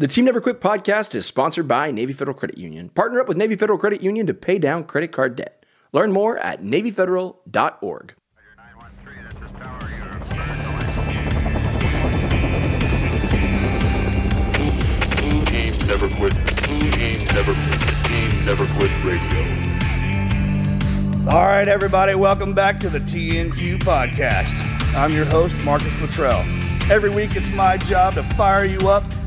The Team Never Quit podcast is sponsored by Navy Federal Credit Union. Partner up with Navy Federal Credit Union to pay down credit card debt. Learn more at NavyFederal.org. Team Never Quit. Team Never Quit. Team Never Quit Radio. All right, everybody, welcome back to the TNQ podcast. I'm your host, Marcus Luttrell. Every week, it's my job to fire you up,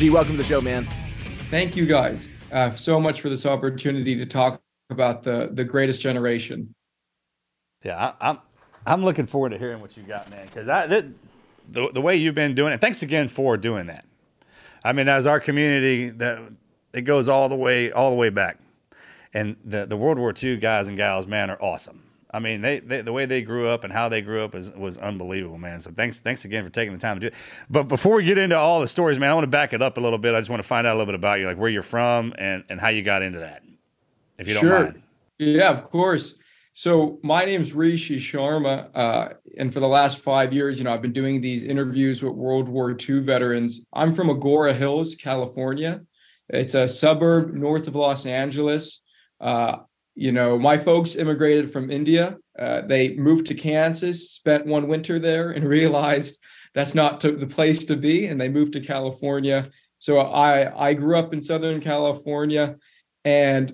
G, welcome to the show, man. Thank you guys uh, so much for this opportunity to talk about the the greatest generation. Yeah, I, I'm I'm looking forward to hearing what you got, man. Because I that, the the way you've been doing it. Thanks again for doing that. I mean, as our community, that it goes all the way all the way back, and the the World War II guys and gals, man, are awesome. I mean, they, they, the way they grew up and how they grew up is, was unbelievable, man. So thanks thanks again for taking the time to do it. But before we get into all the stories, man, I want to back it up a little bit. I just want to find out a little bit about you, like where you're from and, and how you got into that, if you don't Sure. mind. Yeah, of course. So my name's Rishi Sharma, uh, and for the last five years, you know, I've been doing these interviews with World War II veterans. I'm from Agoura Hills, California. It's a suburb north of Los Angeles. Uh, you know, my folks immigrated from India. Uh, they moved to Kansas, spent one winter there, and realized that's not to, the place to be, and they moved to California. So I I grew up in Southern California, and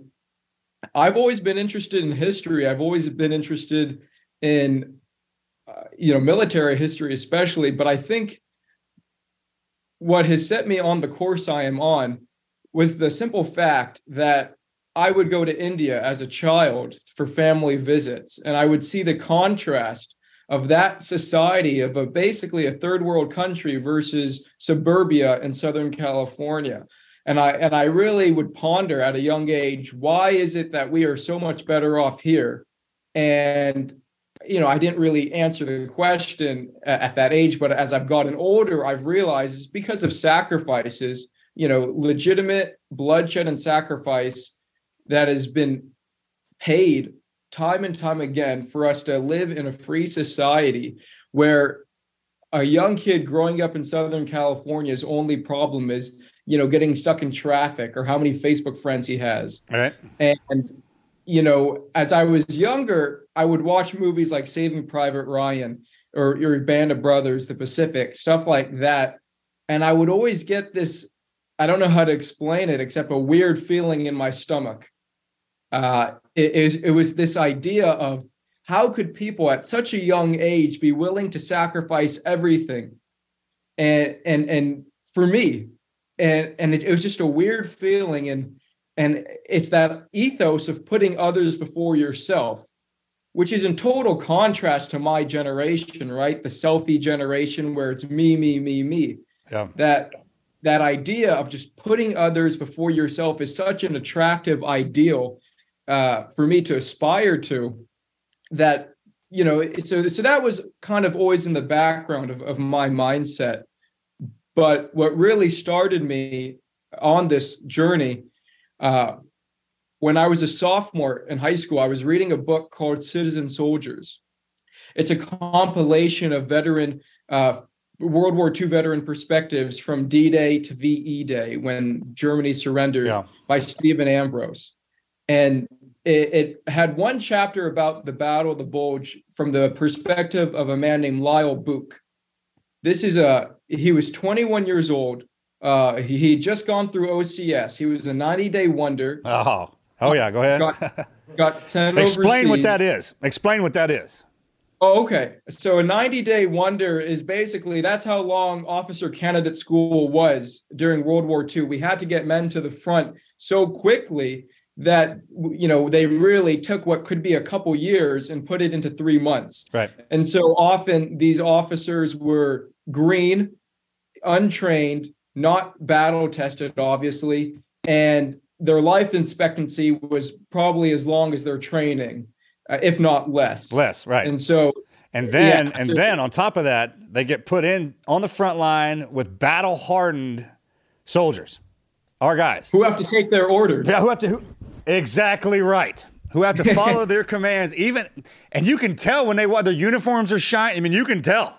I've always been interested in history. I've always been interested in uh, you know military history, especially. But I think what has set me on the course I am on was the simple fact that I would go to India as a child for family visits, and I would see the contrast of that society of a basically a third world country versus suburbia in Southern California. And I and I really would ponder at a young age, why is it that we are so much better off here? And you know, I didn't really answer the question at that age, but as I've gotten older, I've realized it's because of sacrifices, you know, legitimate bloodshed and sacrifice that has been paid time and time again for us to live in a free society where a young kid growing up in Southern California's only problem is, you know, getting stuck in traffic or how many Facebook friends he has. All right. And, you know, as I was younger, I would watch movies like Saving Private Ryan or your Band of Brothers, The Pacific, stuff like that. And I would always get this, I don't know how to explain it, except a weird feeling in my stomach. Uh, it, it, it was this idea of how could people at such a young age be willing to sacrifice everything? And and and for me, and and it, it was just a weird feeling and and it's that ethos of putting others before yourself which is in total contrast to my generation right the selfie generation where it's me me me me Yeah. that that idea of just putting others before yourself is such an attractive ideal uh, for me to aspire to that you know so so that was kind of always in the background of, of my mindset but what really started me on this journey uh, when I was a sophomore in high school, I was reading a book called Citizen Soldiers. It's a compilation of veteran uh, World War II veteran perspectives from D-Day to VE Day when Germany surrendered Yeah. by Stephen Ambrose. And it, it had one chapter about the Battle of the Bulge from the perspective of a man named Lyle Bouck. This is a he was 21 years old. Uh, he he had just gone through OCS. He was a 90 day wonder. Oh. Oh yeah. Go ahead. Got got sent Explain what that is. Explain what that is. Oh, okay. So a 90 day wonder is basically that's how long officer candidate school was during World War II. We had to get men to the front so quickly that you know they really took what could be a couple years and put it into three months. Right. And so often these officers were green, untrained, not battle tested, obviously. and their life expectancy was probably as long as their training, uh, if not less. Less, right? And so, and then, Yeah, and so- then on top of that, they get put in on the front line with battle hardened soldiers, our guys. who have to take their orders? Yeah, who have to who, exactly right. Who have to follow their commands, even and you can tell when they their uniforms are shiny. I mean, you can tell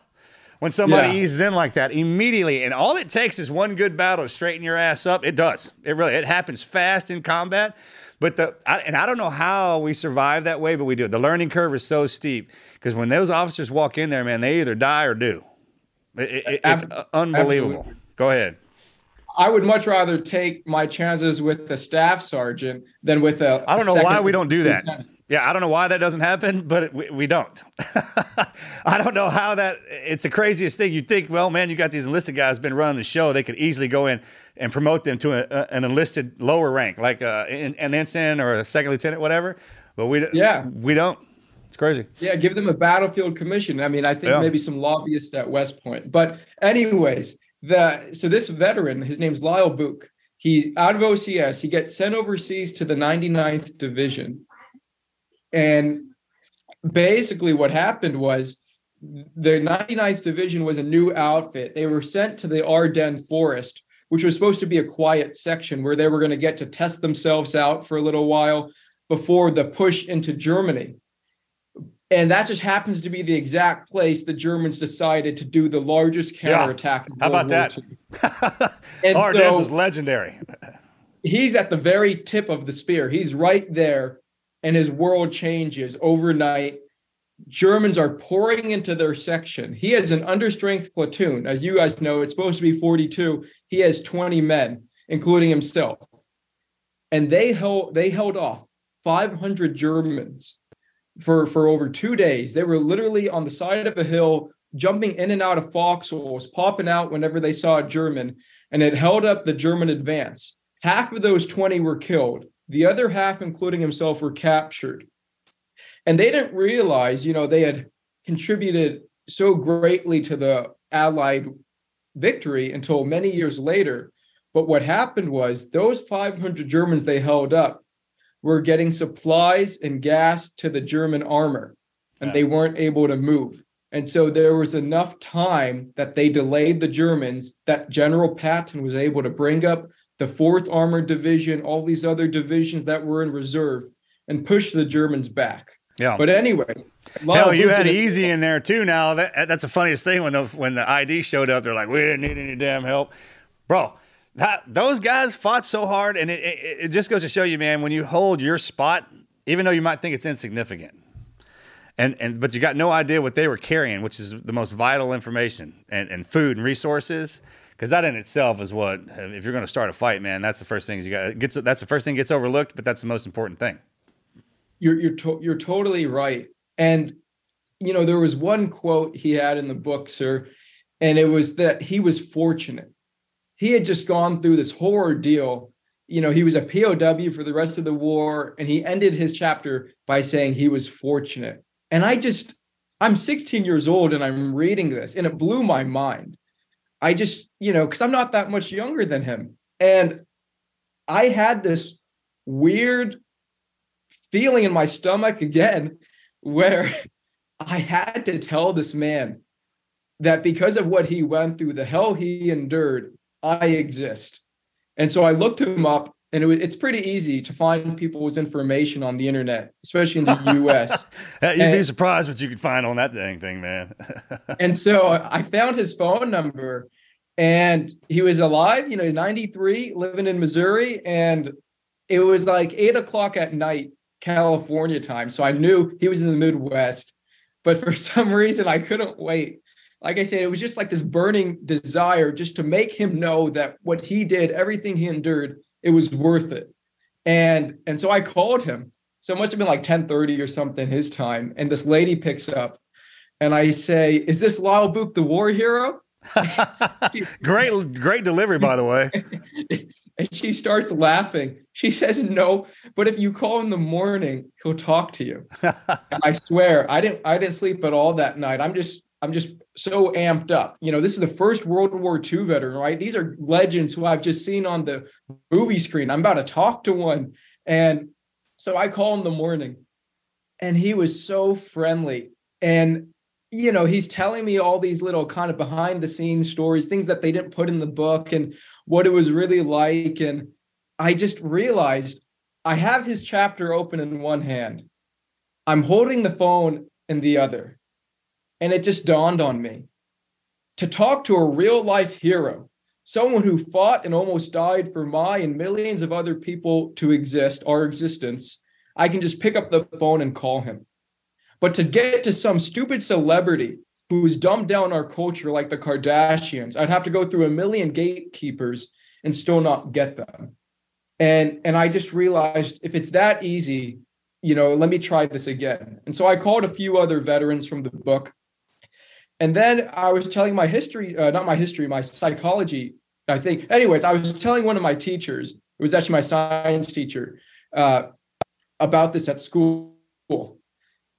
when somebody Yeah. eases in like that immediately. And all it takes is one good battle to straighten your ass up. It does. It really it happens fast in combat. But the I, and I don't know how we survive that way, but we do. The learning curve is so steep because when those officers walk in there, man, they either die or do. It- it- it's Ab- unbelievable. absolutely. Go ahead. I would much rather take my chances with the staff sergeant than with a. I don't know why we don't do that. lieutenant. Yeah, I don't know why that doesn't happen, but we, we don't. I don't know how that. It's the craziest thing. You think, well, man, you got these enlisted guys been running the show. They could easily go in and promote them to a, a- an enlisted lower rank, like uh, an, an ensign or a second lieutenant, whatever. But we Yeah. we don't. It's crazy. Yeah, give them a battlefield commission. I mean, I think Yeah. maybe some lobbyists at West Point. But anyways, the so this veteran, his name's Lyle Bouck. He out of OCS, he gets sent overseas to the 99th Division. And basically what happened was the 99th Division was a new outfit. They were sent to the Ardennes Forest, which was supposed to be a quiet section where they were going to get to test themselves out for a little while before the push into Germany. And that just happens to be the exact place the Germans decided to do the largest Yeah. counterattack. in How about that? And Ardennes so- is legendary. he's at the very tip of the spear. He's right there, and his world changes overnight. Germans are pouring into their section. He has an understrength platoon. As you guys know, it's supposed to be 42. He has 20 men, including himself. And they held they held off 500 Germans for, for over two days. They were literally on the side of a hill, jumping in and out of foxholes, popping out whenever they saw a German, and it held up the German advance. Half of those 20 were killed. The other half, including himself, were captured. And they didn't realize, you know, they had contributed so greatly to the Allied victory until many years later. But what happened was those 500 Germans they held up were getting supplies and gas to the German armor, and Yeah. they weren't able to move. And so there was enough time that they delayed the Germans that General Patton was able to bring up the fourth armored division, all these other divisions that were in reserve, and push the Germans back. Yeah. But anyway, Hell, you had easy in there too. Now that that's the funniest thing when the when the ID showed up, they're like, "We didn't need any damn help, bro." That those guys fought so hard, and it, it, it just goes to show you, man, when you hold your spot, even though you might think it's insignificant, and and but you got no idea what they were carrying, which is the most vital information and, and food and resources. Because that in itself is what, if you're going to start a fight, man, that's the first things you got. Gets that's the first thing gets overlooked, but that's the most important thing. you're you're to- you're totally right. And you know, there was one quote he had in the book, sir, and it was that he was fortunate. He had just gone through this horror deal. You know, he was a POW for the rest of the war, and he ended his chapter by saying he was fortunate. And I just, I'm 16 years old and I'm reading this, and it blew my mind. I just, you know, because I'm not that much younger than him. And I had this weird feeling in my stomach again where I had to tell this man that because of what he went through, the hell he endured, I exist. And so I looked him up, and it was, it's pretty easy to find people's information on the internet, especially in the US. You'd be surprised what you could find on that dang thing, man. and so I found his phone number, and he was alive. You know, he's 93, living in Missouri, and it was like eight o'clock at night, California time. So I knew he was in the Midwest, but for some reason I couldn't wait. Like I said, it was just like this burning desire just to make him know that what he did, everything he endured, it was worth it. And and so I called him. So it must have been like 10:30 or something his time. And this lady picks up and I say, Is this Lyle Bouck the war hero? great, great delivery, by the way. and she starts laughing. She says, No, but if you call in the morning, he'll talk to you. and I swear, I didn't I didn't sleep at all that night. I'm just I'm just so amped up. You know, this is the first World War II veteran, right? These are legends who I've just seen on the movie screen. I'm about to talk to one. And so I call in the morning and he was so friendly. And, you know, he's telling me all these little kind of behind the scenes stories, things that they didn't put in the book and what it was really like. And I just realized I have his chapter open in one hand. I'm holding the phone in the other and it just dawned on me to talk to a real life hero, someone who fought and almost died for my and millions of other people to exist, our existence. I can just pick up the phone and call him. But to get to some stupid celebrity who's dumbed down our culture like the Kardashians, I'd have to go through a million gatekeepers and still not get them. And and I just realized if it's that easy, you know, let me try this again. And so I called a few other veterans from the book and then I was telling my history, uh, not my history, my psychology, I think. Anyways, I was telling one of my teachers, it was actually my science teacher, uh, about this at school.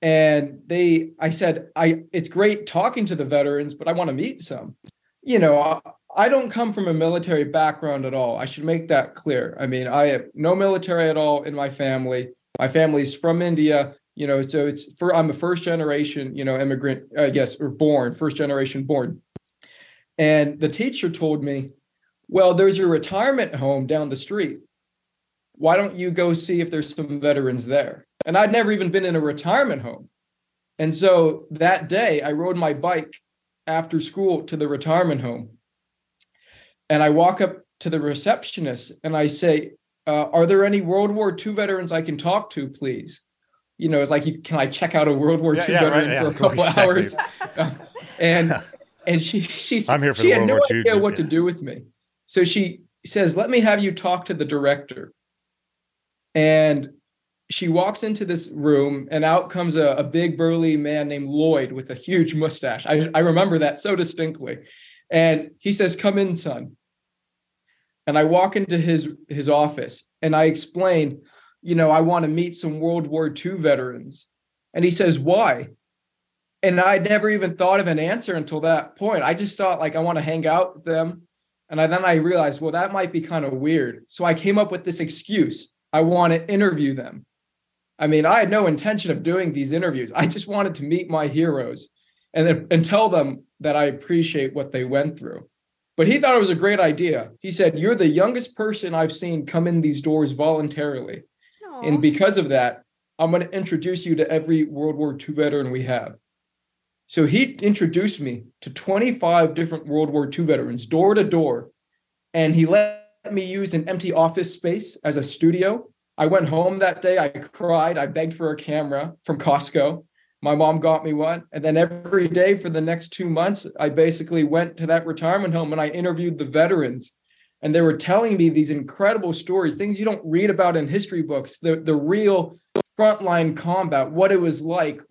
And they, I said, I, it's great talking to the veterans, but I want to meet some. You know, I, I don't come from a military background at all. I should make that clear. I mean, I have no military at all in my family. My family's from India you know so it's for i'm a first generation you know immigrant i guess or born first generation born. And the teacher told me well there's a retirement home down the street. Why don't you go see if there's some veterans there? And i'd never even been in a retirement home. And so that day i rode my bike after school to the retirement home. And i walk up to the receptionist and i say uh, are there any world war ii veterans i can talk to please you know, it's like, you, can I check out a World War II yeah, veteran right, for a couple exactly. hours? Uh, and and she she I'm here for she had World no War idea II, what to do with me. So she says, "Let me have you talk to the director." And she walks into this room, and out comes a, a big burly man named Lloyd with a huge mustache. I, I remember that so distinctly. And he says, "Come in, son." And I walk into his his office, and I explain you know, I want to meet some World War II veterans. And he says, why? And I'd never even thought of an answer until that point. I just thought like I want to hang out with them. And I, then I realized, well, that might be kind of weird. So I came up with this excuse. I want to interview them. I mean, I had no intention of doing these interviews. I just wanted to meet my heroes and, and tell them that I appreciate what they went through. But he thought it was a great idea. He said, You're the youngest person I've seen come in these doors voluntarily. And because of that, I'm going to introduce you to every World War II veteran we have. So he introduced me to 25 different World War II veterans, door to door. And he let me use an empty office space as a studio. I went home that day. I cried. I begged for a camera from Costco. My mom got me one. And then every day for the next two months, I basically went to that retirement home and I interviewed the veterans and they were telling me these incredible stories, things you don't read about in history books, the the real frontline combat, what it was like,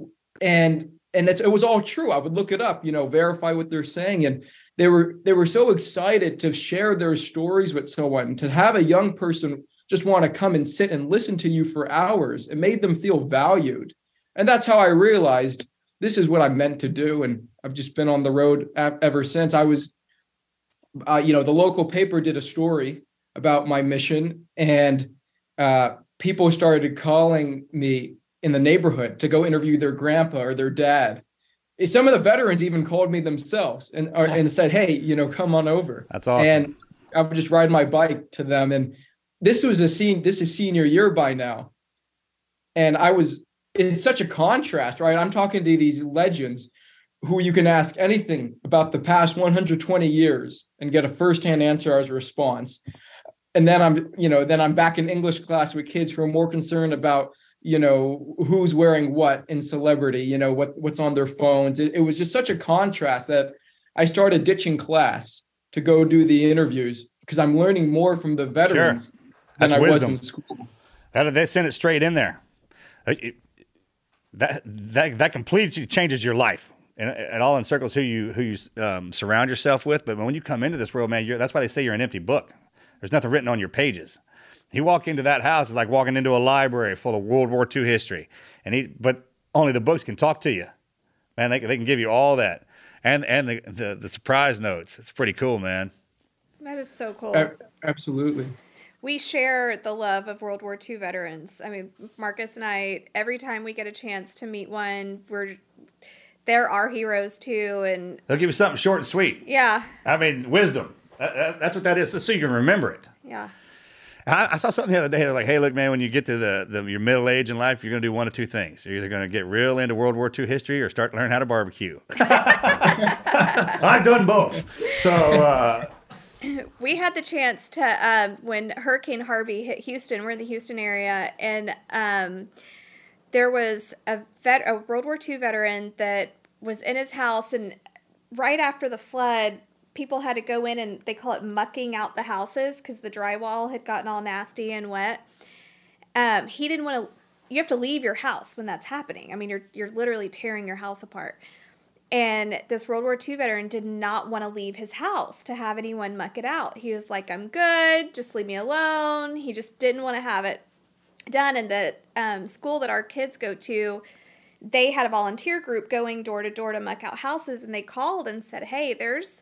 and and it was all true. I would look it up, you know, verify what they're saying, and they were they were so excited to share their stories with someone, to have a young person just want to come and sit and listen to you for hours. It made them feel valued, and that's how I realized this is what I meant to do, and I've just been on the road ever since. I was uh, you know, the local paper did a story about my mission, and uh, people started calling me in the neighborhood to go interview their grandpa or their dad. Some of the veterans even called me themselves and uh, and said, "Hey, you know, come on over." That's awesome. And I would just ride my bike to them, and this was a scene. This is senior year by now, and I was. It's such a contrast, right? I'm talking to these legends who you can ask anything about the past 120 years and get a firsthand answer as a response. And then I'm, you know, then I'm back in English class with kids who are more concerned about, you know, who's wearing what in celebrity, you know, what what's on their phones. It, it was just such a contrast that I started ditching class to go do the interviews because I'm learning more from the veterans sure. than I wisdom. was in school. That, they sent it straight in there. Uh, that that that completely changes your life and it all encircles who you who you um, surround yourself with. But when you come into this world, man, that's why they say you're an empty book. There's nothing written on your pages. You walk into that house, it's like walking into a library full of World War II history. And he, but only the books can talk to you, man. They, they can give you all that. and and the, the the surprise notes. It's pretty cool, man. That is so cool. A- Absolutely. we share the love of World War II veterans. I mean, Marcus and I, every time we get a chance to meet one, we're they're our heroes too. And They'll give you something short and sweet. yeah, I mean, wisdom. That, that- that's what that is, so you can remember it. yeah, I, I saw something the other day. They're like, "Hey, look, man, when you get to the, the your middle age in life, you're going to do one of two things. You're either going to get real into World War II history or start to learn how to barbecue." I've done both. So uh, we had the chance to um, when Hurricane Harvey hit Houston. We're in the Houston area, and um, there was a vet, a World War II veteran that was in his house, and right after the flood, people had to go in and they call it mucking out the houses because the drywall had gotten all nasty and wet. Um, he didn't want to. You have to leave your house when that's happening. I mean, you're you're literally tearing your house apart. And this World War II veteran did not want to leave his house to have anyone muck it out. He was like, I'm good, just leave me alone. He just didn't want to have it done. And the um, school that our kids go to, they had a volunteer group going door to door to muck out houses. And they called and said, Hey, there's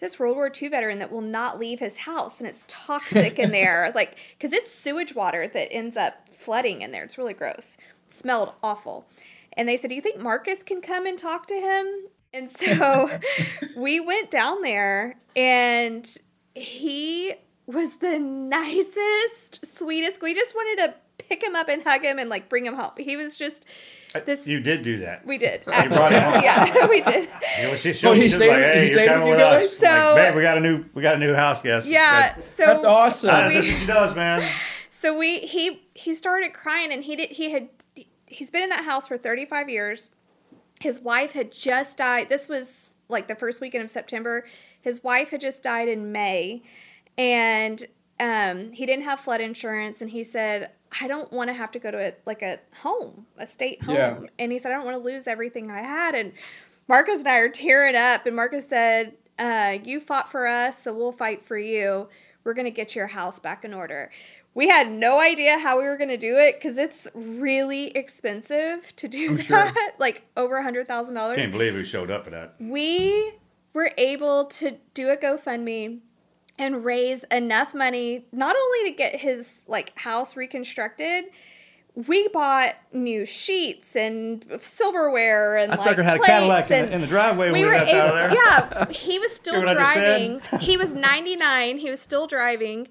this World War II veteran that will not leave his house and it's toxic in there. Like, because it's sewage water that ends up flooding in there. It's really gross. It smelled awful. And they said, Do you think Marcus can come and talk to him? And so we went down there and he was the nicest, sweetest. We just wanted to pick him up and hug him and like bring him home. He was just uh, this. you did do that. we did. brought him home. yeah, we did. You know, she, she, he she's stayed like, with- "Hey, you're coming with with us." guys? Like, So- "Babe, we got a new we got a new house guest. Yeah. Like, So That's awesome. we- that's what she does, man. So we he he started crying and he did he had he's been in that house for 35 years. His wife had just died. This was like the first weekend of September. His wife had just died in May and um, he didn't have flood insurance and he said I don't want to have to go to a, like a home, a state home. Yeah. And he said I don't want to lose everything I had and Marcus and I are tearing up and Marcus said uh, you fought for us, so we'll fight for you. We're going to get your house back in order. We had no idea how we were going to do it because it's really expensive to do that, like over a hundred thousand dollars. Can't believe we showed up for that. We were able to do a GoFundMe and raise enough money not only to get his like house reconstructed. We bought new sheets and silverware and That like, sucker had a Cadillac in the, in the driveway when we we were able, out of there. yeah. He was still I driving. He was 99. He was still driving.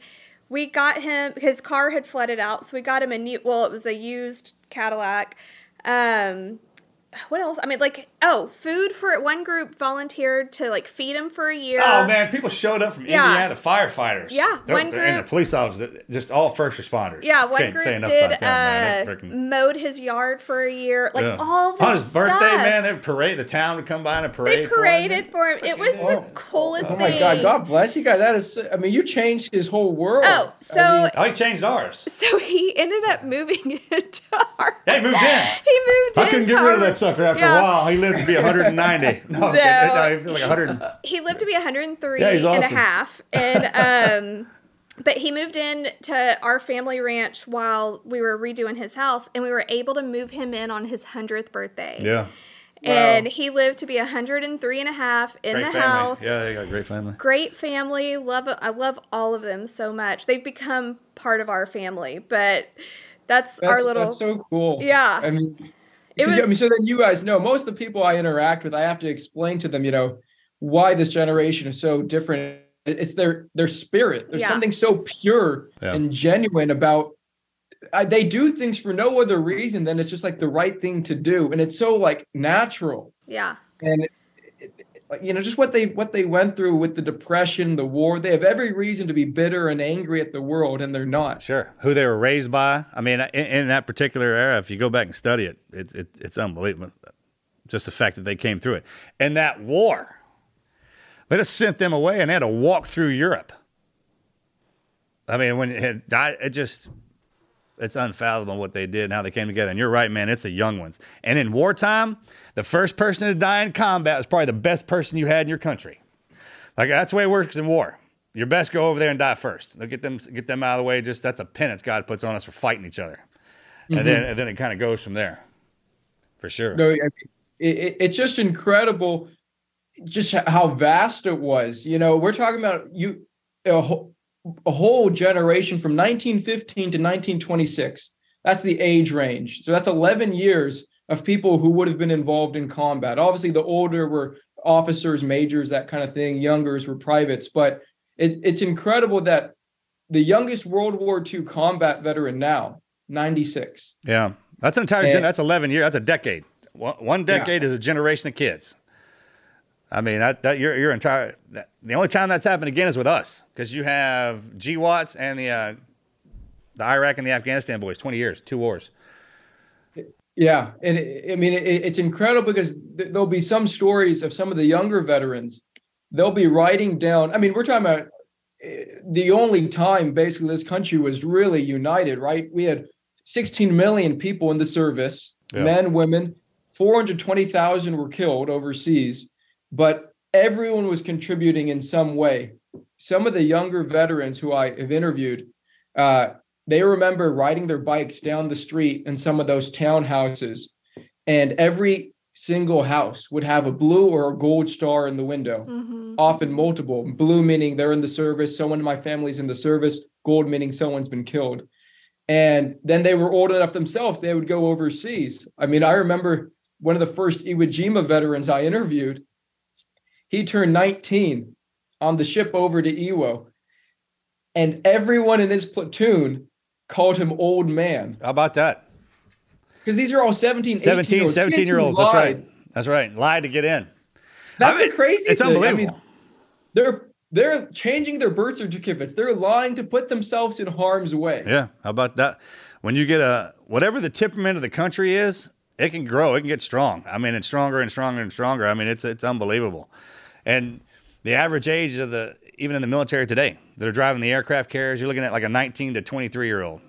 We got him. His car had flooded out, so we got him a new. Well, it was a used Cadillac. Um, what else? I mean, like, oh, food for one group volunteered to like feed him for a year. Oh man, people showed up from Yeah. Indiana, the firefighters. Yeah, They're- one they're- and the police officers, just all first responders. Yeah, one Can't group say enough did about them, uh, They're freaking- mowed his yard for a year. Like yeah. all this on his birthday, stuff. man. They would parade. The town would come by and parade. They paraded for him. It was the Oh. coolest Oh thing. my God! God bless you guys. That is. I mean, you changed his whole world. Oh, I so mean, Oh, he changed ours. so he ended up moving into our. They moved in. He moved. I couldn't get rid of our- that sucker after Yeah. a while. He lived to be 190. No, No. no. he was like 100. He lived to be 103 Yeah, he's and a half, and um, but he moved in to our family ranch while we were redoing his house, and we were able to move him in on his hundredth birthday. Yeah. and Wow. he lived to be 103 and a half in Great the family. house. Yeah, they got a great family. Great family. Love I love all of them so much. They've become part of our family, but that's, that's, our little. That's so cool. Yeah. I mean, It 'cause, I mean, so then you guys know most of the people I interact with, I have to explain to them, you know, why this generation is so different. It's their their spirit. There's Yeah. something so pure Yeah. and genuine about. I, they do things for no other reason than it's just like the right thing to do, and it's so like natural. yeah. and it- it- it- like, Uh, you know just what they what they went through with the depression the war they have every reason to be bitter and angry at the world and they're not Sure. Who they were raised by. I mean, uh, in, in that particular era, if you go back and study it, it's it, it's unbelievable. Just the fact that they came through it. And that war, they just sent them away and had to walk through Europe. I mean, when it, it just, it's unfathomable what they did and how they came together. And you're right, man, it's the young ones. And in wartime, the first person to die in combat is probably the best person you had in your country. Like that's the way it works in war. Your best go over there and die first. They'll get them get them out of the way. Just that's a penance God puts on us for fighting each other, and then mm-hmm. and then it kind of goes from there, for sure. no I mean, it, it, it's just incredible just how vast it was. You know, we're talking about you a, whole, a whole generation from 1915 to 1926. That's the age range. So that's 11 years of people who would have been involved in combat. Obviously, the older were officers, majors, that kind of thing. Youngers were privates. But it, it's incredible that the youngest World War II combat veteran now, 96. Yeah, that's an entire. And- gen- that's eleven years. That's a decade. One, one decade is a generation of kids. I mean, that, that you're you're entire. That, the only time that's happened again is with us because you have GWOT and the uh, the Iraq and the Afghanistan boys. Twenty years, two wars. Yeah, and it, I mean it, it's incredible because th- there'll be some stories of some of the younger veterans. They'll be writing down. I mean, we're talking about eh, the only time basically this country was really united. Right? We had 16 million people in the service, Yeah. men, women. 420,000 were killed overseas, but everyone was contributing in some way. Some of the younger veterans who I have interviewed, uh, they remember riding their bikes down the street in some of those townhouses, and every single house would have a blue or a gold star in the window, hmm often multiple. Blue meaning they're in the service, someone in my family's in the service, gold meaning someone's been killed. And then they were old enough themselves, they would go overseas. I mean, I remember one of the first Iwo Jima veterans I interviewed, he turned 19 on the ship over to Iwo, and everyone in his platoon called him old man How about that? because these are all 17, 17, 18 17 year olds. That's right. That's right. Lied to get in. That's I mean, the crazy It's thing. I unbelievable. mean, they're they're changing their birth certificates. They're lying to put themselves in harm's way. Yeah. How about that? When you get a whatever the temperament of the country is, it can grow. It can get strong. I mean, it's stronger and stronger and stronger. I mean, it's it's unbelievable. And the average age of the even in the military today that are driving the aircraft carriers, you're looking at like a 19 to 23 year old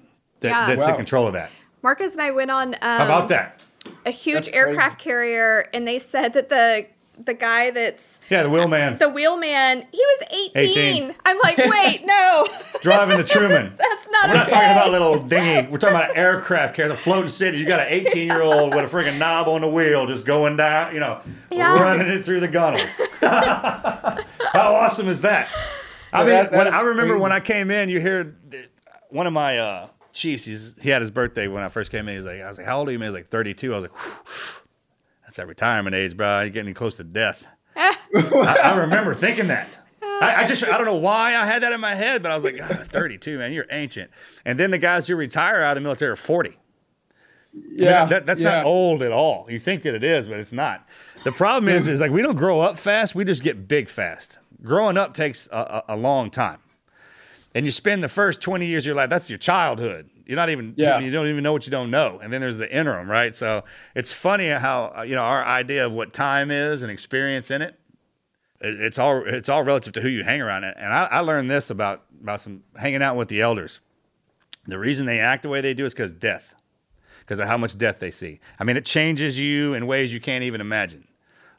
that, Yeah. that's in control of that. Marcus and I went on um, How about that? a huge That's crazy. aircraft carrier, and they said that the the guy that's Yeah, the wheelman the wheelman, he was 18. 18. I'm like, wait, no, driving the Truman. that's not. We're not okay. talking about little dingy. We're talking about an aircraft carrier a floating city. You got an 18 year old with a freaking knob on the wheel just going down, you know, Yeah. running it through the gunnels. How awesome is that? I mean, that- that when, is I remember crazy. when I came in, you hear one of my uh, chiefs. He's, he had his birthday when I first came in. He's like, I was like, how old are you? man? He was like 32. I was like, "Whew, that retirement age, bro. You're getting close to death. I, I remember thinking that. I, I just I don't know why I had that in my head, but I was like, "Ah, 32, man, you're ancient. And then the guys who retire out of the military are 40. I mean, Yeah, that, that's yeah. not old at all. You think that it is, but it's not. The problem is, is like we don't grow up fast. We just get big fast. Growing up takes a, a, a long time, and you spend the first 20 years of your life. That's your childhood. You're not even. Yeah. You don't even know what you don't know, and then there's the interim, right? So it's funny how uh, you know our idea of what time is and experience in it. it- It's all it's all relative to who you hang around. And I, I learned this about about some hanging out with the elders. The reason they act the way they do is because death because of how much death they see. I mean, it changes you in ways you can't even imagine.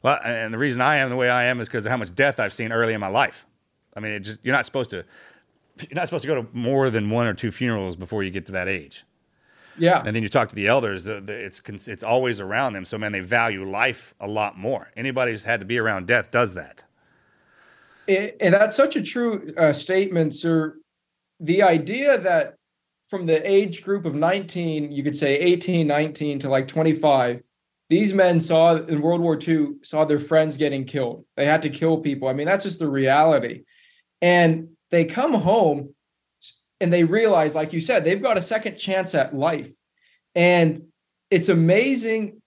Well, and the reason I am the way I am is because of how much death I've seen early in my life. I mean, it just you're not supposed to you're not supposed to go to more than one or two funerals before you get to that age. Yeah. And then you talk to the elders, the, the, it's it's always around them. So man, they value life a lot more. Anybody who's had to be around death does that. And- and that's such a true uh, statement, sir. The idea that from the age group of 19, you could say 18, 19 to like 25, these men saw in World War II, saw their friends getting killed. They had to kill people. I mean, that's just the reality. And they come home and they realize, like you said, they've got a second chance at life. And it's amazing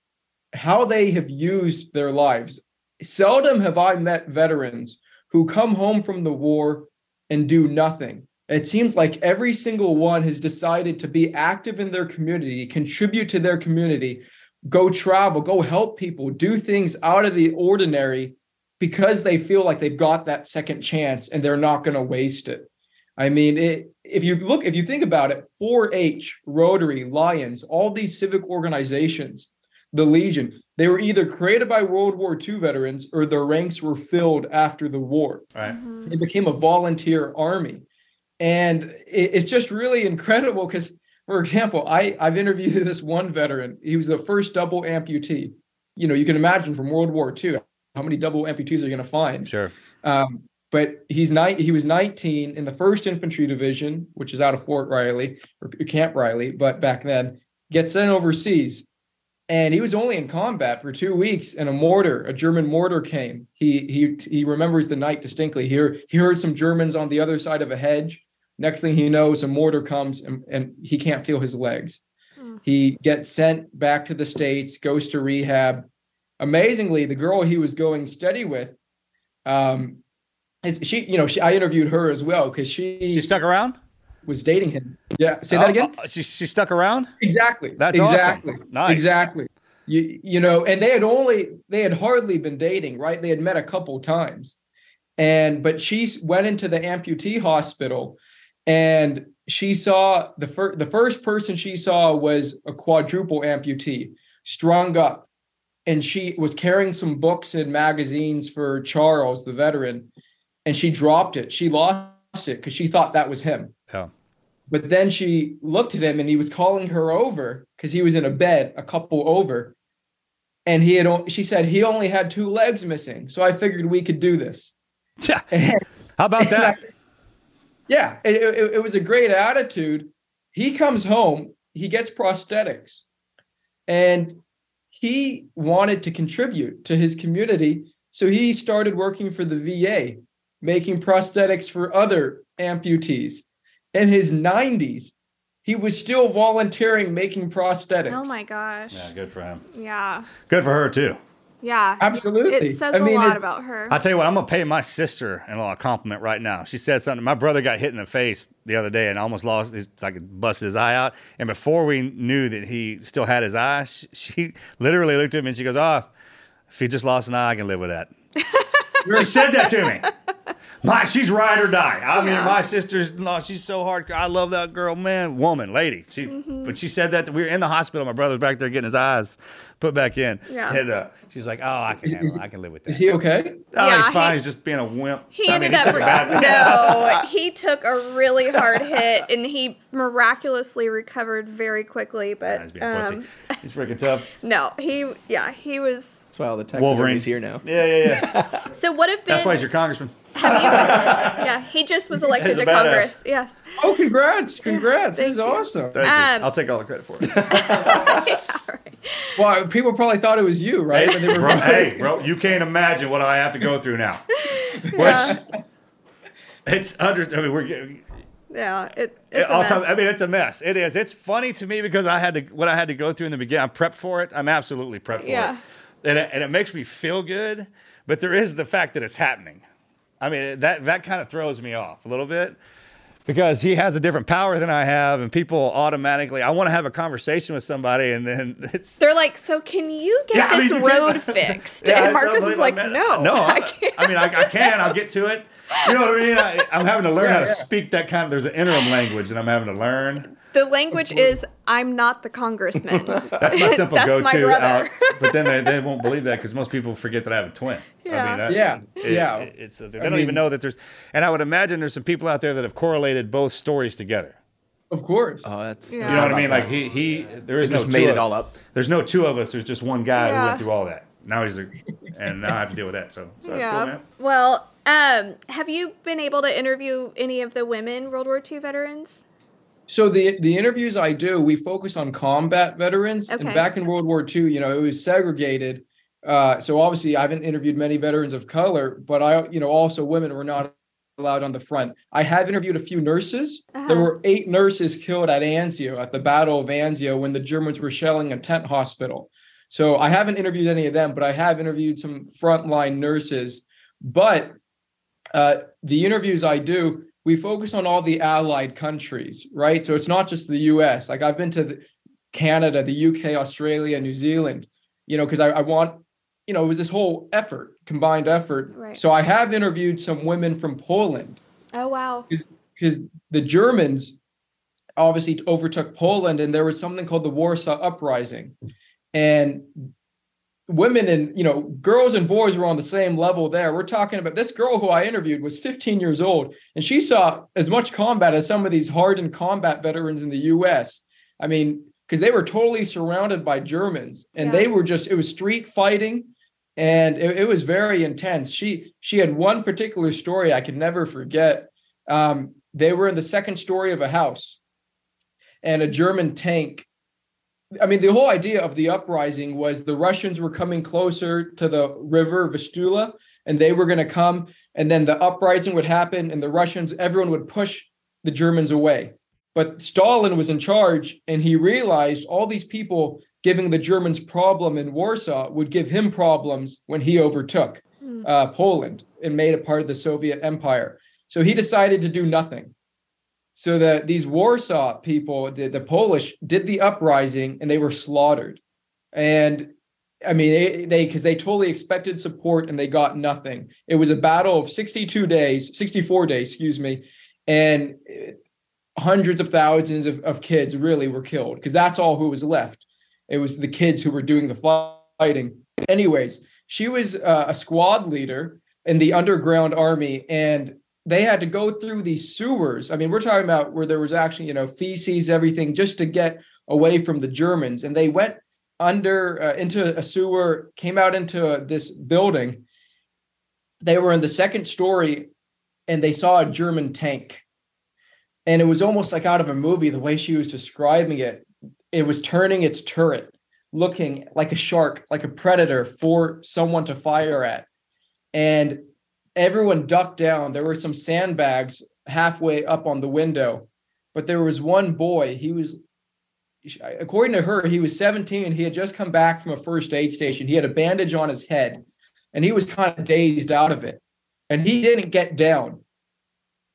how they have used their lives. Seldom have I met veterans who come home from the war and do nothing. It seems like every single one has decided to be active in their community, contribute to their community, go travel, go help people, do things out of the ordinary because they feel like they've got that second chance and they're not going to waste it. I mean, it, if you look, if you think about it, 4 H, Rotary, Lions, all these civic organizations, the Legion, they were either created by World War II veterans or their ranks were filled after the war. Right. Mm-hmm. It became a volunteer army. And it, it's just really incredible because, for example, I, I've interviewed this one veteran. He was the first double amputee. You know, you can imagine from World War II how many double amputees are you going to find? Sure. Um, but he's nine. He was 19 in the First Infantry Division, which is out of Fort Riley or Camp Riley, but back then gets sent overseas, and he was only in combat for two weeks. And a mortar, a German mortar, came. He he he remembers the night distinctly. He heard, he heard some Germans on the other side of a hedge. Next thing he knows, a mortar comes and, and he can't feel his legs. Hmm. He gets sent back to the states, goes to rehab. Amazingly, the girl he was going steady with, um, it's she. You know, she, I interviewed her as well because she, She stuck around. was dating him. Yeah, say that again. Oh, she she stuck around. Exactly. That's awesome. exactly. Nice. Exactly. You you know, and they had only they had hardly been dating, right? They had met a couple times, and but she went into the amputee hospital, and she saw the first the first person she saw was a quadruple amputee, strung up, and she was carrying some books and magazines for Charles, the veteran, and she dropped it. She lost it because she thought that was him. Yeah. But then she looked at him and he was calling her over because he was in a bed a couple over. And he had, she said he only had two legs missing. So I figured we could do this. Yeah. And How about that? yeah, it, it, it was a great attitude. He comes home, he gets prosthetics, and he wanted to contribute to his community. So he started working for the VA, making prosthetics for other amputees. In his 90s, he was still volunteering making prosthetics. Oh my gosh. Yeah, good for him. Yeah. Good for her too. Yeah. Absolutely. It says I a mean, lot about her. I'll tell you what, I'm gonna pay my sister-in-law a compliment right now. She said something. My brother got hit in the face the other day and almost lost. His, like busted his eye out. And before we knew that he still had his eye, she, she literally looked at me and she goes, "Oh, if he just lost an eye, I can live with that." she said that to me. My, she's ride or die. I mean, Yeah. my sister's no, she's so hard. I love that girl, man, woman, lady. She, Mm-hmm. but she said that we were in the hospital. My brother's back there getting his eyes put back in. Yeah. And uh, she's like, "Oh, I can handle. it. I can live with that." Is he okay? Oh, Yeah, he's fine. he- he's just being a wimp. He I mean, ended he up took a no. He took a really hard hit, and he miraculously recovered very quickly. But He's being a pussy. um, He's freaking tough. no, he yeah he was. That's why all the Texas Wolverine. Wolverine's here now. Yeah, yeah, yeah. So what have been? That's why he's your congressman. Have you yeah, he just was elected to badass. Congress. Yes. Oh, congrats. Congrats. Thank this is you. awesome. Thank Um, you. I'll take all the credit for it. yeah, right. Well, people probably thought it was you, right? When they were bro, hey, bro, you can't imagine what I have to go through now. Yeah. Which it's under. I mean, we're getting. Yeah, it, it's a I'll mess. tell- I mean, it's a mess. It is. It's funny to me because I had to what I had to go through in the beginning. I'm prepped for it. I'm absolutely prepped for Yeah. it, and it, and it makes me feel good. But there is the fact that it's happening. I mean, that that kind of throws me off a little bit because he has a different power than I have, and people automatically. I want to have a conversation with somebody, and then it's. They're like, so can you get Yeah, I mean, this road fixed? Yeah, and Marcus is like, no, no. I can't. I mean, I, I can. I'll get to it. You know what I mean? I, I'm having to learn how to Yeah, yeah. speak that kind of. There's an interim language that I'm having to learn. The language is, I'm not the congressman. That's my simple That's go-to. my brother. out- but then they, they won't believe that because most people forget that I have a twin. Yeah. I mean, that- Yeah, it- yeah. it- it's they I don't mean- even know that there's. And I would imagine there's some people out there that have correlated both stories together. Of course. Oh, that's Yeah. You know what I mean? about Like he he. There is They no just two made of- it all up. There's no two of us. There's just one guy who went through all that. Now he's a, and now I have to deal with that. So, so that's cool, man. Well, um, have you been able to interview any of the women World War II veterans? So the the interviews I do, we focus on combat veterans. Okay. And back in World War II, you know, it was segregated. Uh, so obviously, I haven't interviewed many veterans of color, but I, you know, also women were not allowed on the front. I have interviewed a few nurses. There Uh-huh. were eight nurses killed at Anzio at the Battle of Anzio when the Germans were shelling a tent hospital. So I haven't interviewed any of them, but I have interviewed some frontline nurses. But uh, the interviews I do, we focus on all the allied countries, right? So it's not just the US. Like I've been to the, Canada, the UK, Australia, New Zealand, you know, because I, I want, you know, it was this whole effort, combined effort. Right. So I have interviewed some women from Poland Oh, wow. because the Germans obviously overtook Poland, and there was something called the Warsaw Uprising, and women and you know girls and boys were on the same level there. We're talking about this girl who I interviewed was 15 years old, and she saw as much combat as some of these hardened combat veterans in the U.S. I mean, because they were totally surrounded by Germans, and Yeah. they were just it was street fighting. and it, it was very intense. She she had one particular story I can never forget. Um, they were in the second story of a house, and a German tank. I mean, the whole idea of the uprising was the Russians were coming closer to the river Vistula, and they were going to come, and then the uprising would happen, and the Russians, everyone would push the Germans away. But Stalin was in charge, and he realized all these people giving the Germans problem in Warsaw would give him problems when he overtook uh, Poland and made it part of the Soviet Empire. So he decided to do nothing. So that these Warsaw people, the, the Polish, did the uprising and they were slaughtered. And I mean, they because they, they, totally expected support and they got nothing. It was a battle of 62 days, 64 days, excuse me, and hundreds of thousands of, of kids really were killed because that's all who was left. It was the kids who were doing the fighting. Anyways, she was uh, a squad leader in the underground army, and they had to go through these sewers. I mean, we're talking about where there was actually, you know, feces, everything, just to get away from the Germans. And they went under uh, into a sewer, came out into this building. They were in the second story, and they saw a German tank. And it was almost like out of a movie, the way she was describing it it was turning its turret, looking like a shark, like a predator for someone to fire at. And everyone ducked down. There were some sandbags halfway up on the window, but there was one boy. He was, according to her, he was 17. He had just come back from a first aid station. He had a bandage on his head and he was kind of dazed out of it. And he didn't get down.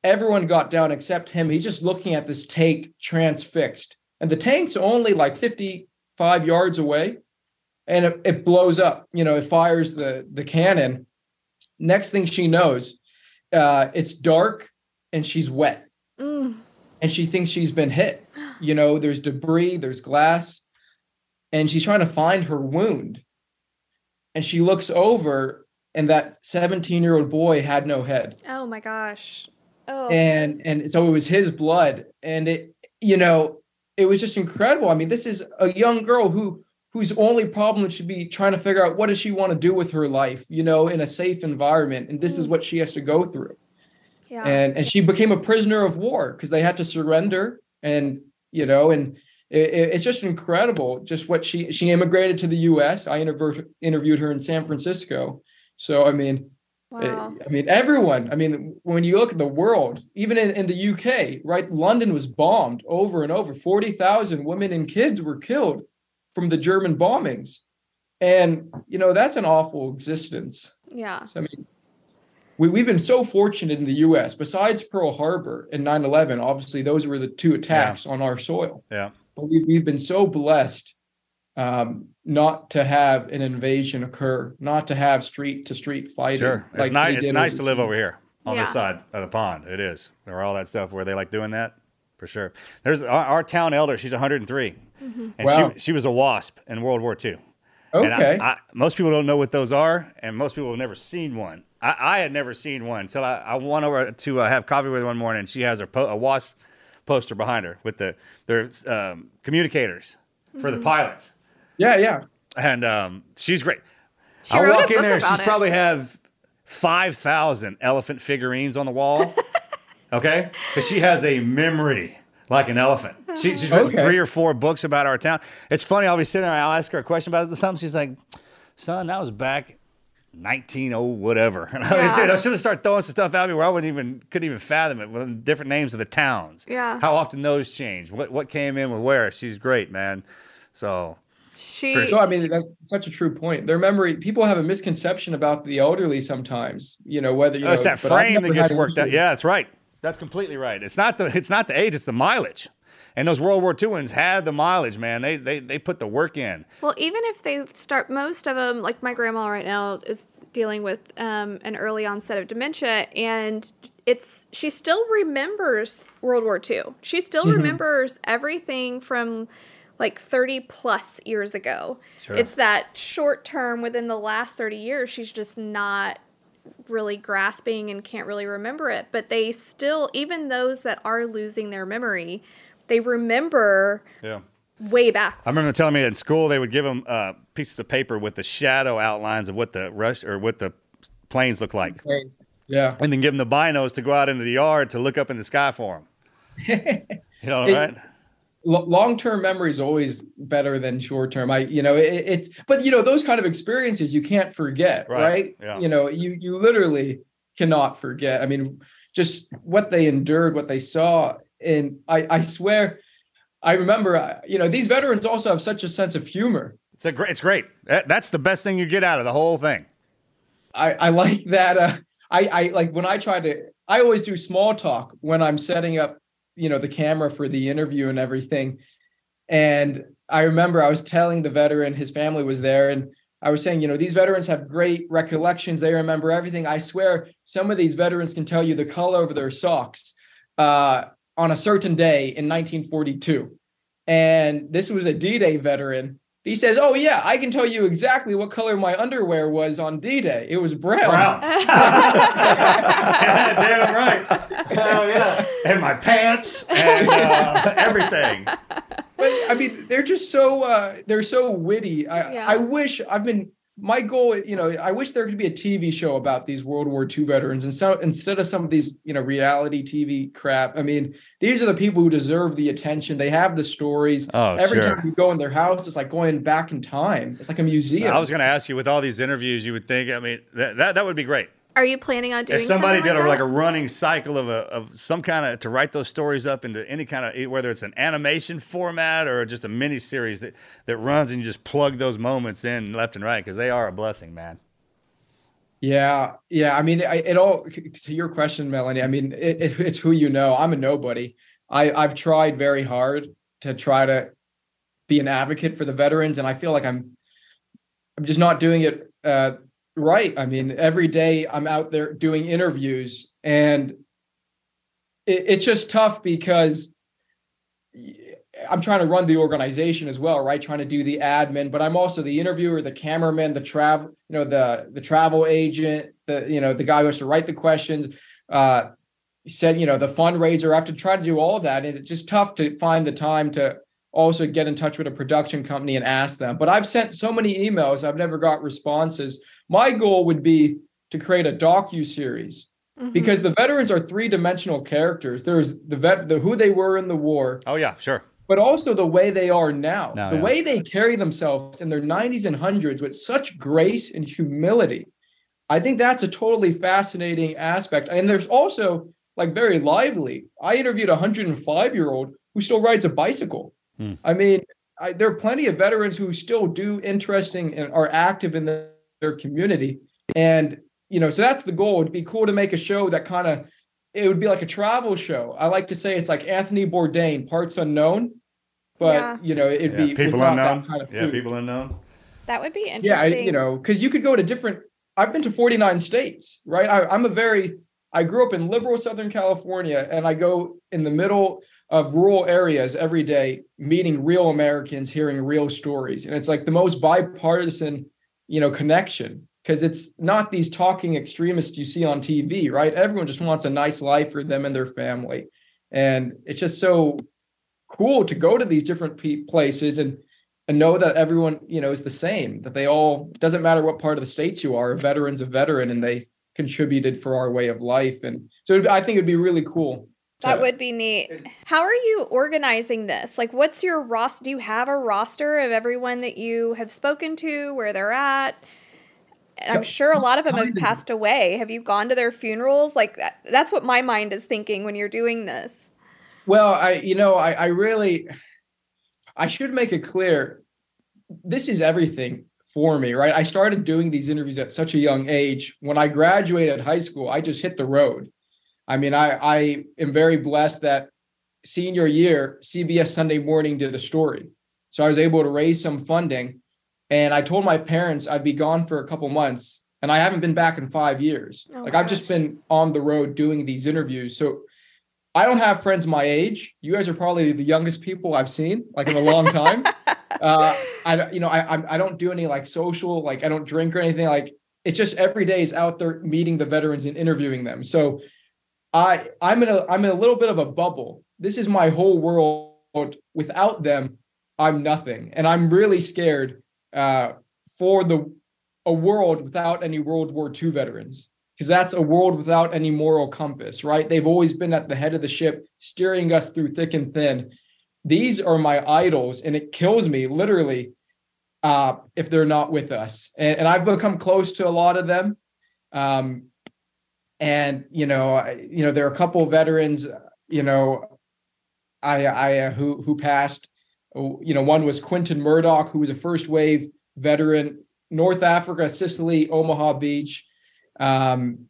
Everyone got down except him. He's just looking at this tank transfixed and the tank's only like 55 yards away and it, it, blows up you know it fires the the cannon next thing she knows uh, it's dark and she's wet. Mm. and she thinks she's been hit. You know there's debris there's glass. And she's trying to find her wound. And she looks over and that 17 year old boy had no head. Oh my gosh. Oh. And and so it was his blood. And it you know it was just incredible. I mean, this is a young girl who whose only problem should be trying to figure out what does she want to do with her life, you know, in a safe environment, and this is mm. what she has to go through. Yeah. And and she became a prisoner of war because they had to surrender, and you know, and it, it's just incredible, just what she she immigrated to the U.S. I interviewed interviewed her in San Francisco, so I mean, Wow. I mean, everyone. I mean, when you look at the world, even in, in the UK, right? London was bombed over and over. 40,000 women and kids were killed from the German bombings. And, you know, that's an awful existence. Yeah. So, I mean, we, we've been so fortunate in the US, besides Pearl Harbor and 9 11, obviously, those were the two attacks yeah. on our soil. Yeah. But we've, we've been so blessed um, not to have an invasion occur, not to have street to street fighting. Sure, like it's nice. It's nice to live over here on yeah. this side of the pond. It is. There all that stuff where they like doing that for sure. There's our, our town elder. She's 103, mm-hmm. and wow. she she was a WASP in World War II. Okay. I, I, most people don't know what those are, and most people have never seen one. I, I had never seen one until I, I went over to uh, have coffee with her one morning. and She has her po- a WASP poster behind her with the their um, communicators mm-hmm. for the mm-hmm. pilots. Yeah, yeah. And um, she's great. She I walk in there, she's it. probably have five thousand elephant figurines on the wall. okay, because she has a memory like an elephant. She, she's written okay. three or four books about our town. It's funny. I'll be sitting there. I'll ask her a question about something. She's like, "Son, that was back." 19 oh whatever. And yeah. I, dude, I should have started throwing some stuff at me where I wouldn't even couldn't even fathom it with different names of the towns. Yeah. How often those change. What what came in with where. She's great, man. So she. So I mean, that's such a true point. Their memory. People have a misconception about the elderly sometimes. You know whether you oh, know. It's that frame that gets worked out. Yeah, that's right. That's completely right. It's not the it's not the age. It's the mileage. And those World War II ones had the mileage, man. They they they put the work in. Well, even if they start, most of them, like my grandma right now, is dealing with um, an early onset of dementia, and it's she still remembers World War II. She still mm-hmm. remembers everything from like 30 plus years ago. Sure. It's that short term within the last 30 years, she's just not really grasping and can't really remember it. But they still, even those that are losing their memory, they remember yeah. way back. I remember telling me in school they would give them uh, pieces of paper with the shadow outlines of what the rush or what the planes look like, Yeah. and then give them the binos to go out into the yard to look up in the sky for them. you know, It- right? Long term memory is always better than short term. I, you know, it, it's, but you know, those kind of experiences you can't forget, Right, right? yeah. You know, you you literally cannot forget. I mean, just what they endured, what they saw, and I I swear, I remember, you know, these veterans also have such a sense of humor. It's a great. It's great. That, that's the best thing you get out of the whole thing. I, I like that. Uh, I, I like when I try to, I always do small talk when I'm setting up, you know, the camera for the interview and everything. And I remember I was telling the veteran, his family was there, and I was saying, you know, these veterans have great recollections. They remember everything. I swear, some of these veterans can tell you the color of their socks uh, on a certain day in 1942. And this was a D Day veteran. He says, Oh, yeah, I can tell you exactly what color my underwear was on D Day. It was brown. Brown. Damn right. Hell yeah. And my pants and uh, everything. But I mean, they're just so uh, they're so witty. I, Yeah. I wish I've been my goal. You know, I wish there could be a TV show about these World War II veterans, and so instead of some of these you know reality TV crap. I mean, these are the people who deserve the attention. They have the stories. Oh, Every sure. time you go in their house, it's like going back in time. It's like a museum. I was going to ask you with all these interviews, you would think. I mean, that that, that would be great. Are you planning on doing if somebody something did a, like like a running cycle of a of some kind of to write those stories up into any kind of whether it's an animation format or just a mini series that that runs and you just plug those moments in left and right because they are a blessing, man. Yeah, yeah. I mean, I, it all to your question, Melanie. I mean, it, it, it's who you know. I'm a nobody. I I've tried very hard to try to be an advocate for the veterans, and I feel like I'm I'm just not doing it uh, right. I mean, every day I'm out there doing interviews, and it, it's just tough because I'm trying to run the organization as well, right? Trying to do the admin, but I'm also the interviewer, the cameraman, the travel, you know, the the travel agent, the you know, the guy who has to write the questions. Uh, said, you know, the fundraiser. I have to try to do all that, and it's just tough to find the time to also get in touch with a production company and ask them. But I've sent so many emails, I've never got responses. My goal would be to create a docu series Mhm. because the veterans are three dimensional characters. There's the vet, the who they were in the war, Oh yeah, sure. but also the way they are now, Now, the yeah. way they carry themselves in their 90s and hundreds with such grace and humility. I think that's a totally fascinating aspect. And there's also like very lively. I interviewed a 105 year old who still rides a bicycle. Hmm. I mean, I, there are plenty of veterans who still do interesting and are active in the, their community. And, you know, so that's the goal. It'd be cool to make a show that kind of, it would be like a travel show. I like to say it's like Anthony Bourdain, parts unknown, but Yeah. you know, it'd Yeah, be people without that unknown. kind of yeah, people unknown. That would be interesting. Yeah, I, you know, because you could go to different. I've been to 49 states, right? I, I'm a very. I grew up in liberal Southern California, and I go in the middle of rural areas every day, meeting real Americans, hearing real stories, and it's like the most bipartisan, you know, connection because it's not these talking extremists you see on TV, right? Everyone just wants a nice life for them and their family, and it's just so cool to go to these different places and and know that everyone you know is the same that they all doesn't matter what part of the states you are a veteran's a veteran and they contributed for our way of life. And so i think it'd be really cool That would be neat. How are you organizing this? Like, what's your roster? Do you have a roster of everyone that you have spoken to, where they're at? And I'm sure a lot of them have passed away. Have you gone to their funerals? Like, that, that's what my mind is thinking when you're doing this. well i you know i i really i should make it clear this is everything for me right i started doing these interviews at such a young age when i graduated high school i just hit the road i mean i i am very blessed that senior year cbs sunday morning did a story so i was able to raise some funding and i told my parents i'd be gone for a couple months and i haven't been back in five years Oh, like i've just been on the road doing these interviews so I don't have friends my age. You guys are probably the youngest people I've seen, like in a long time. uh, I, you know, I, I don't do any like social, like I don't drink or anything. Like it's just every day is out there meeting the veterans and interviewing them. So I, I'm in a, I'm in a little bit of a bubble. This is my whole world. Without them, I'm nothing, and I'm really scared uh, for the a world without any World War II veterans because that's a world without any moral compass, right? They've always been at the head of the ship, steering us through thick and thin. These are my idols, and it kills me literally uh, if they're not with us. And, and, I've become close to a lot of them. Um, and you know, I, you know, there are a couple of veterans, you know, I, I uh, who who passed. Oh, you know, one was Quentin Murdoch, who was a first wave veteran, North Africa, Sicily, Omaha Beach um,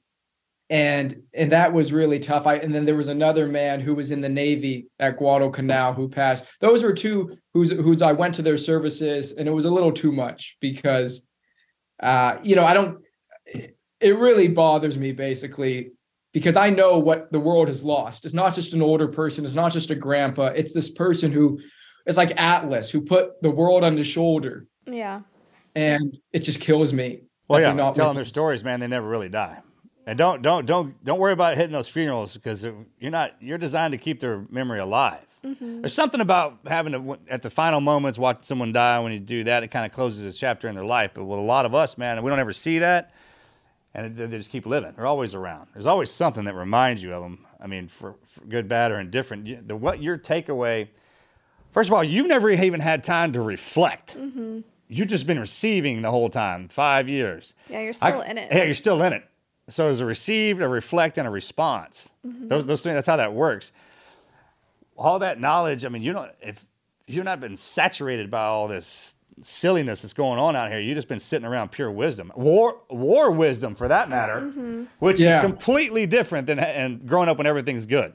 and and that was really tough. I and then there was another man who was in the Navy at Guadalcanal who passed. Those were two whose whose I went to their services, and it was a little too much because, uh, you know, I don't. It really bothers me basically because I know what the world has lost. It's not just an older person. It's not just a grandpa. It's this person who, it's like Atlas who put the world on his shoulder. Yeah. And it just kills me. Well, yeah, not telling their stories, man, they never really die. And don't don't don't don't worry about hitting those funerals because you're not you're designed to keep their memory alive. Mm-hmm. There's something about having to at the final moments watch someone die when you do that. It kind of closes a chapter in their life. But with a lot of us, man, we don't ever see that, and they just keep living. They're always around. There's always something that reminds you of them. I mean, for, for good, bad, or indifferent. The what your takeaway. First of all, you've never even had time to reflect. Mm-hmm you've just been receiving the whole time, five years. Yeah, you're still I, in it. Yeah, you're still in it. So it's a receive, a reflect, and a response. Mm-hmm. Those those things. That's how that works. All that knowledge. I mean, you know, if you've not been saturated by all this silliness that's going on out here, you've just been sitting around pure wisdom, war war wisdom for that matter, mm-hmm. which yeah. is completely different than and growing up when everything's good.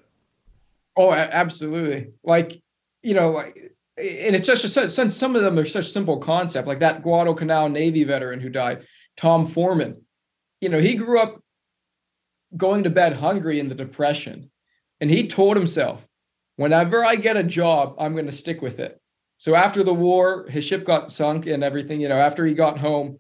Oh, absolutely. Like you know, like and it's just a, some of them are such simple concept like that guadalcanal navy veteran who died tom foreman you know he grew up going to bed hungry in the depression and he told himself whenever i get a job i'm going to stick with it so after the war his ship got sunk and everything you know after he got home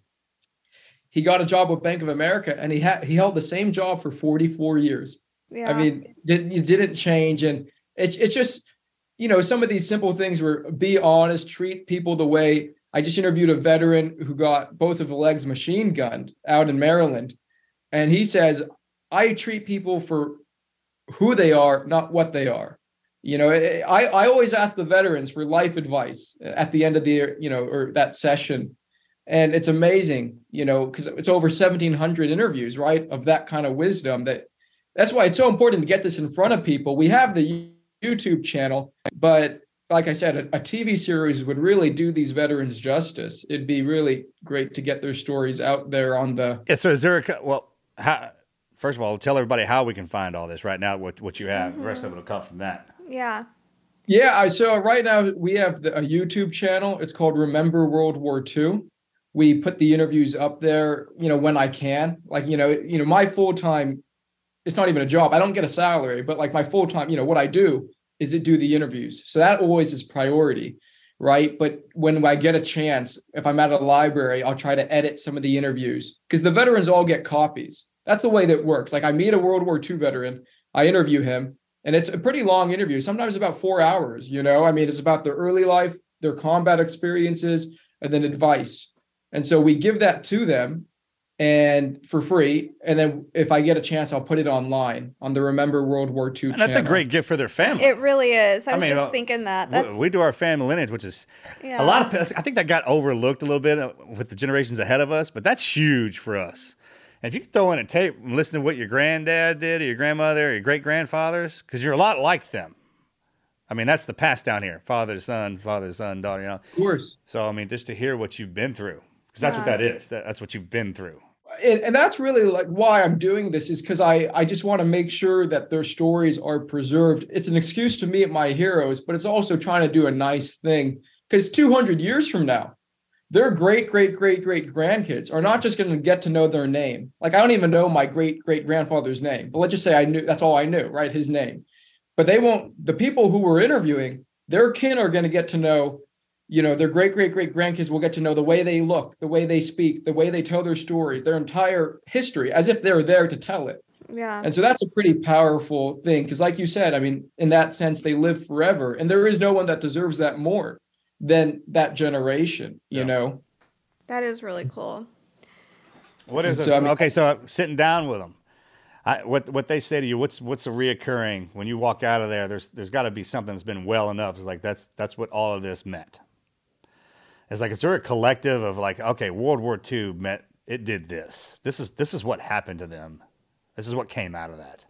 he got a job with bank of america and he had he held the same job for 44 years yeah. i mean it, it didn't change and it's it's just you know, some of these simple things were be honest, treat people the way I just interviewed a veteran who got both of the legs machine gunned out in Maryland. And he says, I treat people for who they are, not what they are. You know, I, I always ask the veterans for life advice at the end of the, you know, or that session. And it's amazing, you know, because it's over 1700 interviews, right? Of that kind of wisdom that that's why it's so important to get this in front of people. We have the YouTube channel. But like I said, a, a, TV series would really do these veterans justice. It'd be really great to get their stories out there on the. Yeah. So is there a well? How, first of all, tell everybody how we can find all this right now. What what you have. Mm-hmm. The rest of it will come from that. Yeah. Yeah. So right now we have the, a YouTube channel. It's called Remember World War II. We put the interviews up there. You know when I can. Like you know you know my full time it's not even a job. I don't get a salary, but like my full time, you know, what I do is it do the interviews. So that always is priority, right? But when I get a chance, if I'm at a library, I'll try to edit some of the interviews because the veterans all get copies. That's the way that works. Like I meet a World War II veteran, I interview him, and it's a pretty long interview, sometimes about four hours. You know, I mean, it's about their early life, their combat experiences, and then advice. And so we give that to them and for free. And then if I get a chance, I'll put it online on the Remember World War II. And that's a great gift for their family. It really is. I, I was mean, just uh, thinking that. That's... We do our family lineage, which is yeah. a lot of. I think that got overlooked a little bit uh, with the generations ahead of us, but that's huge for us. And if you throw in a tape and listen to what your granddad did, or your grandmother, or your great grandfathers, because you're a lot like them. I mean, that's the pass down here: father to son, father to son, daughter. You know, of course. So I mean, just to hear what you've been through, because that's yeah. what that is. That, that's what you've been through and, and that's really like why I'm doing this is because I I just want to make sure that their stories are preserved. It's an excuse to meet my heroes, but it's also trying to do a nice thing because 200 years from now, their great great great great grandkids are not just going to get to know their name. Like I don't even know my great great grandfather's name, but let's just say I knew that's all I knew, right? His name. But they won't. The people who were interviewing, their kin are going to get to know you know their great great great grandkids will get to know the way they look the way they speak the way they tell their stories their entire history as if they're there to tell it yeah and so that's a pretty powerful thing because like you said i mean in that sense they live forever and there is no one that deserves that more than that generation. You Yeah. know, That is really cool. What is And it? so, I mean- okay, so uh, sitting down with them, I, what what they say to you? What's what's a reoccurring when you walk out of there? There's there's got to be something that's been well enough. It's like that's that's what all of this meant. It's like is there a collective of like okay, World War II meant it did this. This is this is what happened to them. This is what came out of that.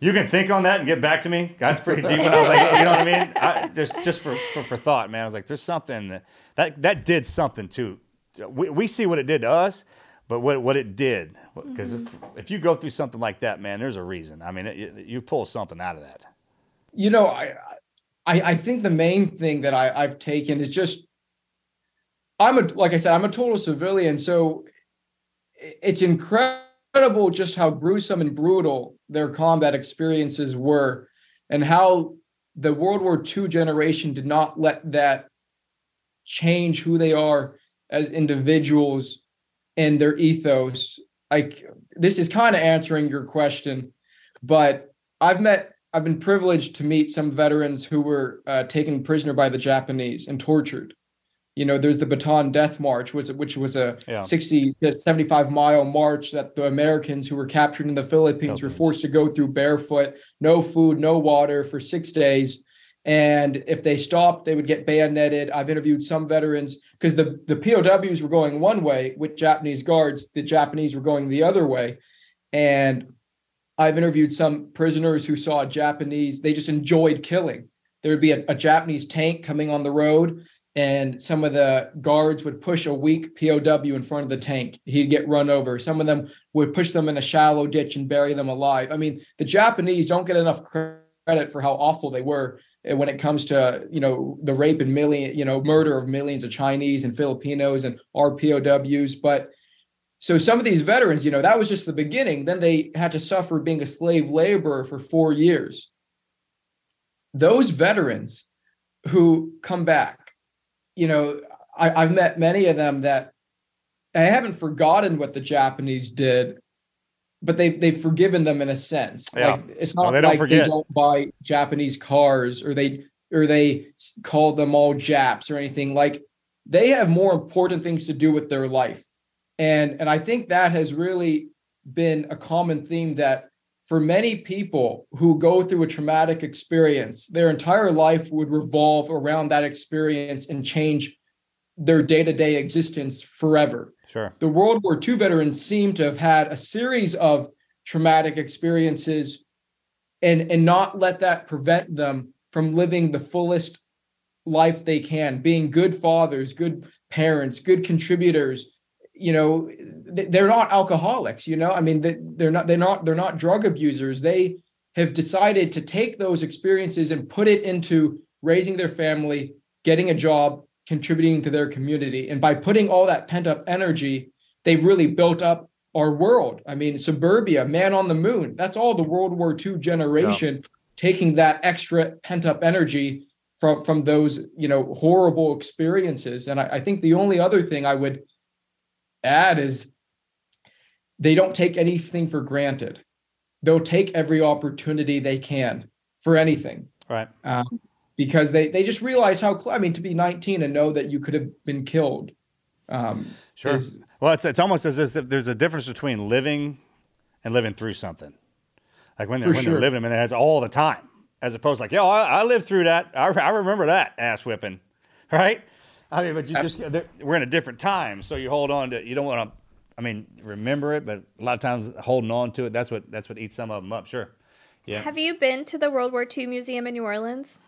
You can think on that and get back to me. That's pretty deep. And I was like, oh, you know what I mean? I, just just for, for for thought, man. I was like, there's something that that, that did something too. We, we see what it did to us, but what what it did because if, mm-hmm. if you go through something like that, man, there's a reason. I mean, it, you, you pull something out of that. you know, I I, I think the main thing that I, I've taken is just I'm a like I said, I'm a total civilian, so it's incredible just how gruesome and brutal their combat experiences were, and how the World War II generation did not let that change who they are as individuals and their ethos. Like this is kind of answering your question, but I've met I've been privileged to meet some veterans who were uh, taken prisoner by the Japanese and tortured. You know, there's the Bataan Death March, was which was a Yeah. 60 to 75 mile march that the Americans who were captured in the Philippines were forced to go through barefoot, no food, no water for six days. And if they stopped, they would get bayoneted. I've interviewed some veterans because the, the POWs were going one way with Japanese guards, the Japanese were going the other way. And I've interviewed some prisoners who saw Japanese, they just enjoyed killing. There would be a, a Japanese tank coming on the road, and some of the guards would push a weak POW in front of the tank. He'd get run over. Some of them would push them in a shallow ditch and bury them alive. I mean, the Japanese don't get enough credit for how awful they were uh, when it comes to you know the rape and million you know murder of millions of Chinese and Filipinos and our POWs, but so some of these veterans, you know, that was just the beginning. Then they had to suffer being a slave laborer for four years. Those veterans who come back, you know, I, I've met many of them that I haven't forgotten what the Japanese did, but they've they've forgiven them in a sense. Yeah. Like it's No, not they don't like forget. they don't buy Japanese cars or they or they call them all Japs or anything. Like they have more important things to do with their life and and i think that has really been a common theme that for many people who go through a traumatic experience their entire life would revolve around that experience and change their day-to-day existence forever Sure. the world war ii veterans seem to have had a series of traumatic experiences and and not let that prevent them from living the fullest life they can being good fathers good parents good contributors you know they're not alcoholics you know? I mean they- they're not they're not they're not drug abusers. They have decided to take those experiences and put it into raising their family getting a job contributing to their community. And by putting all that pent up energy they've really built up our world. I mean suburbia man on the moon. That's all the world war ii generation taking that extra pent up energy from from those you know horrible experiences. And I, I think the only other thing i would add is they don't take anything for granted they'll take every opportunity they can for anything Right. um, because they they just realize how i mean to be 19 and know that you could have been killed um Sure. is- Well, it's it's almost as if there's a difference between living and living through something. Like when they're when sure. they're living them, and that's all the time, as opposed to like, yo, I, I lived through that. I, I remember that ass whipping, right? I mean, but you just we're in a different time, so you hold on to. You don't want to. I mean, remember it, but a lot of times holding on to it, that's what that's what eats some of them up. Sure. Yeah. Have you been to the World War II Museum in New Orleans?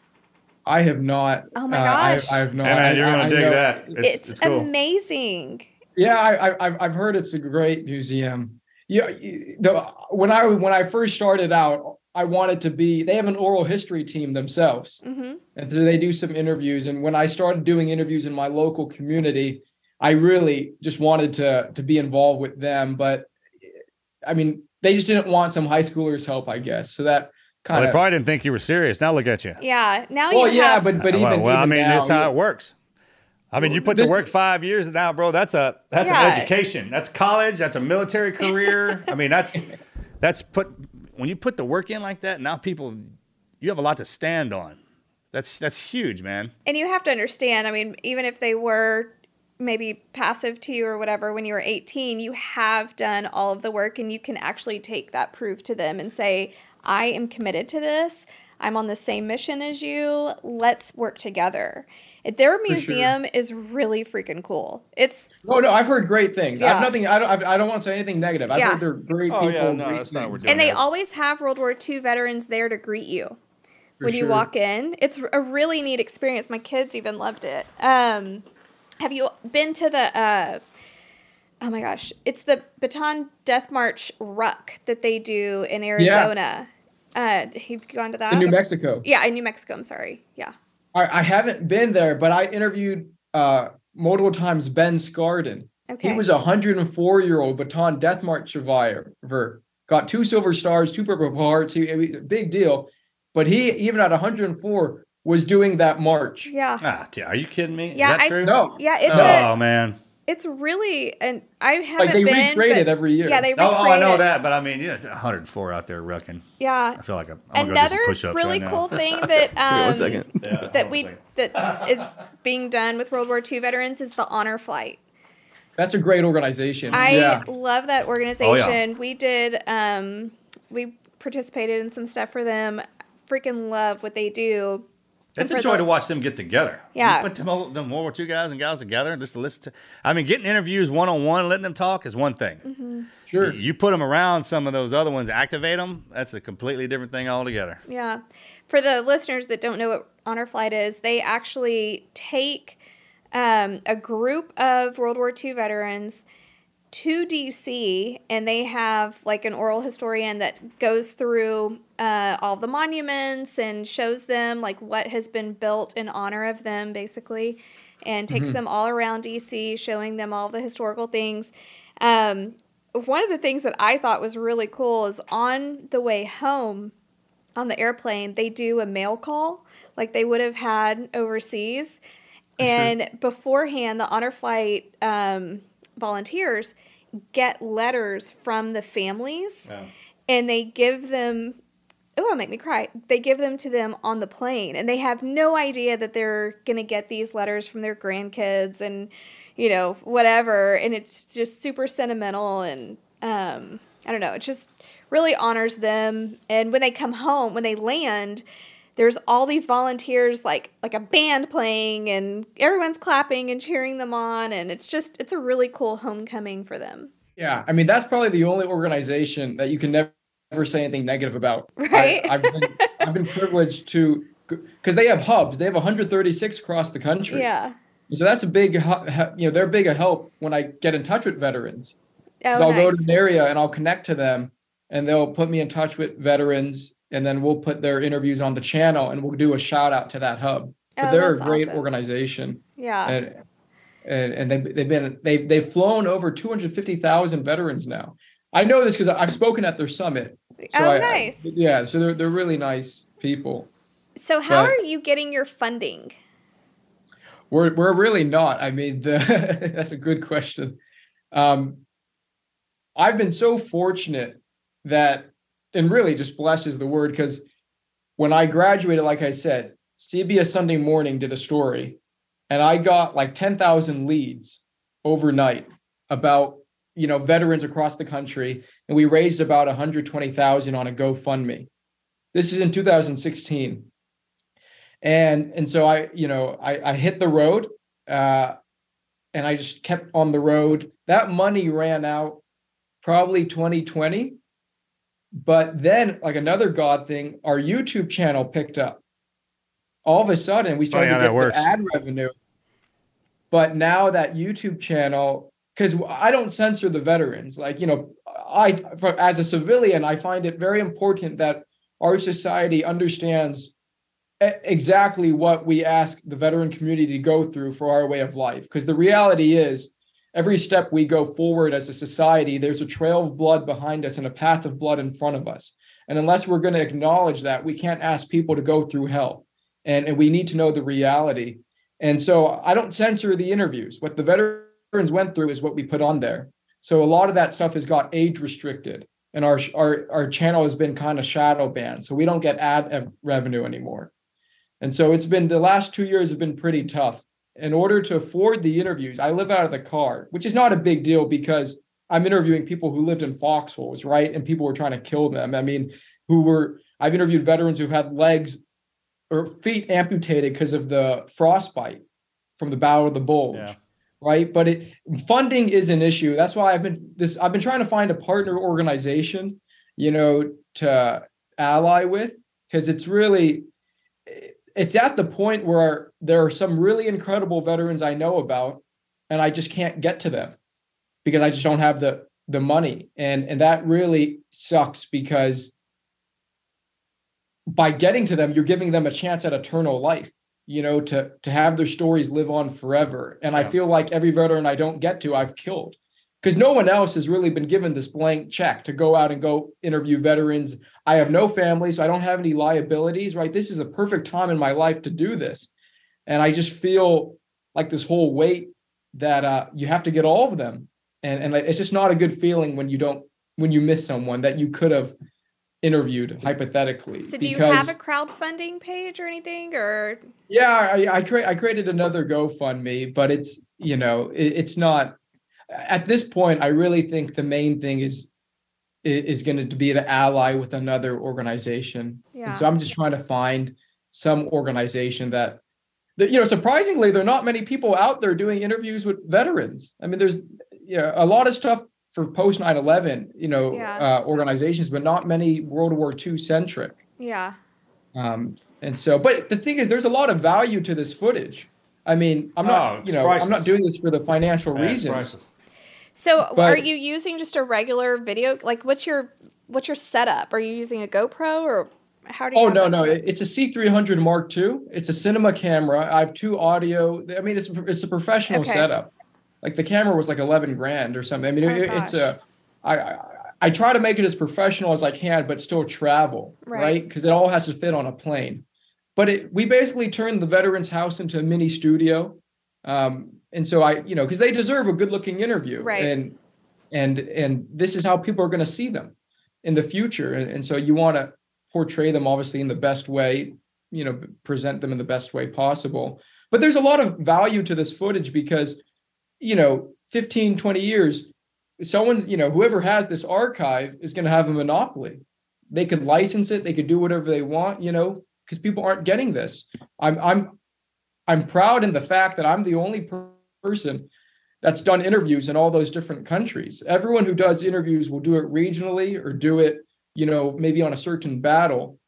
i have not Oh my uh, I, gosh. I have not Hey, man, you're I- gonna I dig know- that. It's, It's, it's cool. amazing. Yeah, I, I I've- I've heard it's a great museum. Yeah, you- the when I when I first started out, I wanted to be. They have an oral history team themselves, hmm and so they do some interviews. And when I started doing interviews in my local community, I really just wanted to to be involved with them. But I mean, they just didn't want some high schoolers' help, I guess. So that well, of they probably didn't think you were serious. Now look at you. Yeah. Now well, you yeah, have. but but well, even well, I even mean, now, that's how it works. I mean, you put to This- work five years now, bro. That's a that's Yeah. an education. That's college. That's a military career. I mean, that's that's put when you put the work in like that. Now people, you have a lot to stand on. That's that's huge, man. And you have to understand, I mean, even if they were maybe passive to you or whatever when you were 18, you have done all of the work and you can actually take that proof to them and say, I am committed to this. I'm on the same mission as you. Let's work together. Their sure. museum is really freaking cool. It's Oh no, I've heard great things. I've nothing. I don't. I don't want to say anything negative. I've Yeah. heard they're great Oh, people. yeah, no, great that's not what we're doing. and they Yeah. always have World War II veterans there to greet you For when you walk in. It's a really neat experience. My kids even loved it. Um, have you been to the? Uh, oh my gosh, it's the Bataan Death March ruck that they do in Arizona. Uh, have you gone to that? in New Mexico. Yeah, in New Mexico. I'm sorry. Yeah. I, I haven't been there, but I interviewed uh, multiple times Ben Skardon. Okay. He was a 104 year old Bataan Death March survivor. Got two silver stars, two purple hearts. He, he- a big deal. But he, even at 104, was doing that march. Yeah. Ah, are you kidding me? Yeah, Is that I- true? No, Yeah, it's oh a, man. It's really and I haven't like they been. recreate but- it every year. Yeah, they Oh, recreate oh, I know it. that, but I mean, yeah, it's 104 out there rucking. Yeah. I feel like I'm, I'm gonna go do Another some push-ups really right cool now. thing that Wait um, one second. Yeah, that on we second. that is being done with World War II veterans is the honor flight. That's a great organization. I yeah. love that organization. We did um we participated in some stuff for them. Freaking love what they do. It's a joy the- to watch them get together. Yeah. You put them, them World War II guys and gals together and just to listen to. I mean, getting interviews one on one, letting them talk is one thing. Mm-hmm. Sure. You put them around some of those other ones, activate them. That's a completely different thing altogether. Yeah. For the listeners that don't know what Honor Flight is, they actually take um, a group of World War II veterans to DC and they have like an oral historian that goes through uh, all the monuments and shows them like what has been built in honor of them basically and takes them all around DC showing them all the historical things. Um, one of the things that I thought was really cool is on the way home on the airplane, they do a mail call like they would have had overseas. And beforehand, the honor flight um, volunteers get letters from the families and they give them, oh, it'll make me cry. They give them to them on the plane and they have no idea that they're going to get these letters from their grandkids and, you know, whatever. And it's just super sentimental and, um, I don't know, it just really honors them. And when they come home, when they land, there's all these volunteers like like a band playing and everyone's clapping and cheering them on and it's just it's a really cool homecoming for them. Yeah, I mean that's probably the only organization that you can never, never say anything negative about. Right. I, have been I've been privileged to because they have hubs. They have 136 across the country. Yeah. So that's a big, you know, they're big a help when I get in touch with veterans. Oh, So I'll go to an area and I'll connect to them, and they'll put me in touch with veterans, and then we'll put their interviews on the channel, and we'll do a shout out to that hub. But Oh, they're a great awesome. organization, Yeah. and and, and they they've been they've they've flown over 250,000 veterans now. I know this because I've spoken at their summit. So Oh, I- I- nice. yeah, so they're they're really nice people. So how but- are you getting your funding? We're we're really not. I mean, the, that's a good question. Um, I've been so fortunate that, and really just blessed is the word, because when I graduated, like I said, CBS Sunday Morning did a story, and I got like ten thousand leads overnight about you know veterans across the country, and we raised about one hundred twenty thousand on a GoFundMe. This is in 2016 and and so i you know i i hit the road uh and i just kept on the road that money ran out probably 2020 but then like another god thing our youtube channel picked up all of a sudden we oh, started how to that get works. the ad revenue but now that youtube channel because i don't censor the veterans like you know i for, as a civilian i find it very important that our society understands exactly what we ask the veteran community to go through for our way of life. Because the reality is, every step we go forward as a society, there's a trail of blood behind us and a path of blood in front of us. And unless we're going to acknowledge that, we can't ask people to go through hell. And, and we need to know the reality. And so I don't censor the interviews. What the veterans went through is what we put on there. So a lot of that stuff has got age restricted. And our, our, our channel has been kind of shadow banned. So we don't get ad ev- revenue anymore. And so it's been the last two years have been pretty tough. In order to afford the interviews, I live out of the car, which is not a big deal because I'm interviewing people who lived in foxholes, right? And people were trying to kill them. I mean, who were I've interviewed veterans who've had legs or feet amputated because of the frostbite from the Battle of the Bulge. Yeah. Right. But it funding is an issue. That's why I've been this I've been trying to find a partner organization, you know, to ally with because it's really it's at the point where there are some really incredible veterans I know about and I just can't get to them because I just don't have the the money and and that really sucks because by getting to them you're giving them a chance at eternal life you know to to have their stories live on forever and I feel like every veteran I don't get to I've killed because no one else has really been given this blank check to go out and go interview veterans. I have no family, so I don't have any liabilities, right? This is the perfect time in my life to do this. And I just feel like this whole weight that uh, you have to get all of them. And, and it's just not a good feeling when you don't, when you miss someone that you could have interviewed hypothetically. So do you because- have a crowdfunding page or anything or yeah, I I, cre- I created another GoFundMe, but it's you know it, it's not at this point. I really think the main thing is is going to be to ally with another organization, Yeah. and so I'm just trying to find some organization that you know surprisingly there are not many people out there doing interviews with veterans. I mean, there's yeah a lot of stuff for post 9/11, you know, Yeah. uh, organizations, but not many World War II centric. yeah. Um, and so, but the thing is, there's a lot of value to this footage. I mean, I'm Oh, not, it's you know, I'm not doing this for the financial Yeah, reasons. So But- are you using just a regular video like what's your what's your setup? Are you using a GoPro or how do you Oh no, no, set it's a C300 Mark II. It's a cinema camera. I have two audio. I mean, it's it's a professional Okay. setup. Like the camera was like 11 grand or something. I mean, Oh, it, it's a. I, I I try to make it as professional as I can, but still travel, Right. right? Because it all has to fit on a plane. But it, we basically turned the veterans' house into a mini studio, um, and so I, you know, because they deserve a good-looking interview, Right. and and and this is how people are going to see them in the future, and, and so you want to portray them obviously in the best way, you know, present them in the best way possible. But there's a lot of value to this footage because, you know, 15, 20 years, someone, you know, whoever has this archive is going to have a monopoly. They could license it, they could do whatever they want, you know, because people aren't getting this. I'm I'm I'm proud in the fact that I'm the only per- person that's done interviews in all those different countries. Everyone who does interviews will do it regionally or do it, you know, maybe on a certain battle.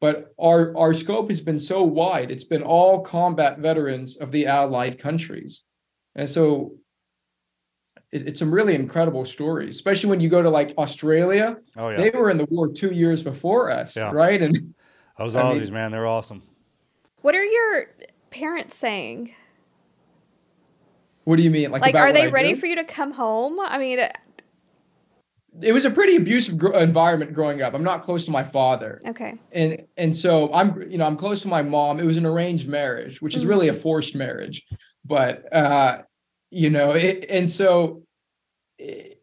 But our our scope has been so wide. It's been all combat veterans of the allied countries. And so it, it's some really incredible stories, especially when you go to like Australia. Oh yeah, They were in the war two years before us, Yeah. right? And those I mean- Aussies, man, they're awesome. What are your parents saying? what do you mean? Like, Like are they I ready do? for you to come home? I mean, uh, It was a pretty abusive gr- environment growing up. I'm not close to my father. okay. and and so I'm you know I'm close to my mom. It was an arranged marriage, which is really a forced marriage, but uh, you know, it, and so eh,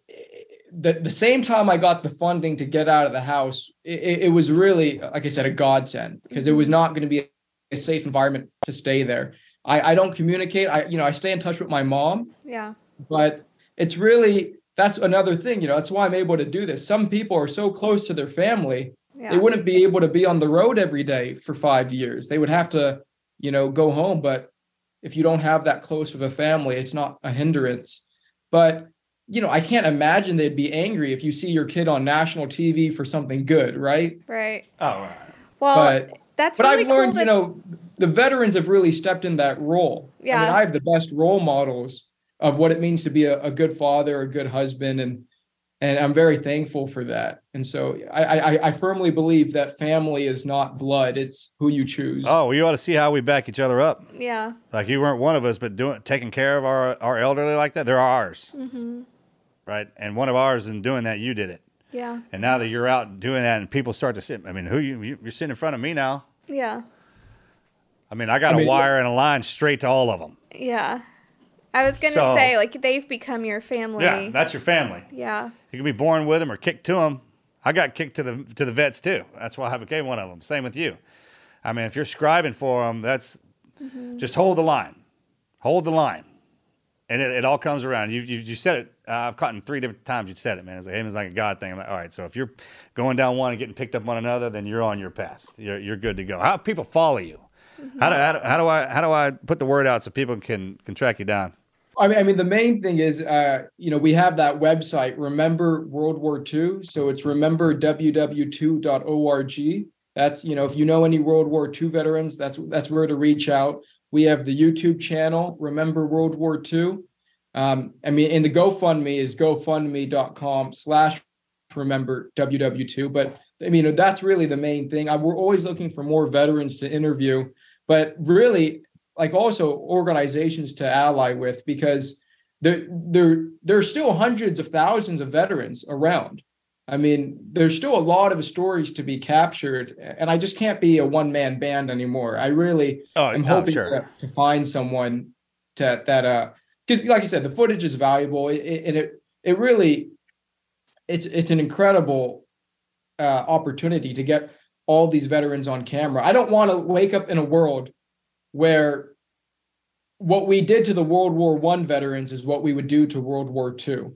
the the same time I got the funding to get out of the house, it, it was really like I said a godsend because it was not going to be a safe environment to stay there. I I don't communicate. I you know I stay in touch with my mom, Yeah. but it's really that's another thing. You know that's why I'm able to do this. Some people are so close to their family Yeah. they wouldn't be able to be on the road every day for five years. They would have to, you know, go home. But if you don't have that close of a family, it's not a hindrance. But you know, I can't imagine they'd be angry if you see your kid on national TV for something good, right? right. Oh, right. Well, But- that's But really I've learned, cool you know, the veterans have really stepped in that role. I mean, Yeah. I have the best role models of what it means to be a, a good father, a good husband, and and I'm very thankful for that. And so I, I I firmly believe that family is not blood; it's who you choose. Oh, well, you ought to see how we back each other up. yeah. Like you weren't one of us, but doing taking care of our our elderly like that, they're ours, Mm-hmm. right? And one of ours in doing that, you did it. Yeah. And now that you're out doing that, and people start to sit, I mean, who you you- you're sitting in front of me now? Yeah. I mean, I got I a mean, wire and a line straight to all of them. Yeah. I was gonna So- say like they've become your family. Yeah, that's your family. yeah. You can be born with them or kicked to them. I got kicked to the to the vets too. That's why I became one of them. Same with you. I mean, if you're scribing for them, that's just hold the line, hold the line, and it, it all comes around. You you, you said it. Uh, I've caught in three different times. You said it, man. It's like it's like a God thing. I'm like, all right. So if you're going down one and getting picked up on another, then you're on your path. You're you're good to go. How do people follow you? How, do, how, do, how do I how do I put the word out so people can can track you down? I mean, the main thing is, uh, you know, we have that website, Remember World War II. So it's rememberww2.org. That's, you know, if you know any World War II veterans, that's that's where to reach out. We have the YouTube channel, Remember World War II. Um, I mean, and the GoFundMe is gofundme.com slash remember WW2. But I mean, that's really the main thing. I, we're always looking for more veterans to interview, but really, like also organizations to ally with because there there there's still hundreds of thousands of veterans around. I mean, there's still a lot of stories to be captured, and I just can't be a one man band anymore. I really Oh, am hoping sure. to, to find someone to that uh because like I said, the footage is valuable. It, it, and it it really it's it's an incredible uh, opportunity to get all these veterans on camera. I don't want to wake up in a world where what we did to the World War One veterans is what we would do to World War Two.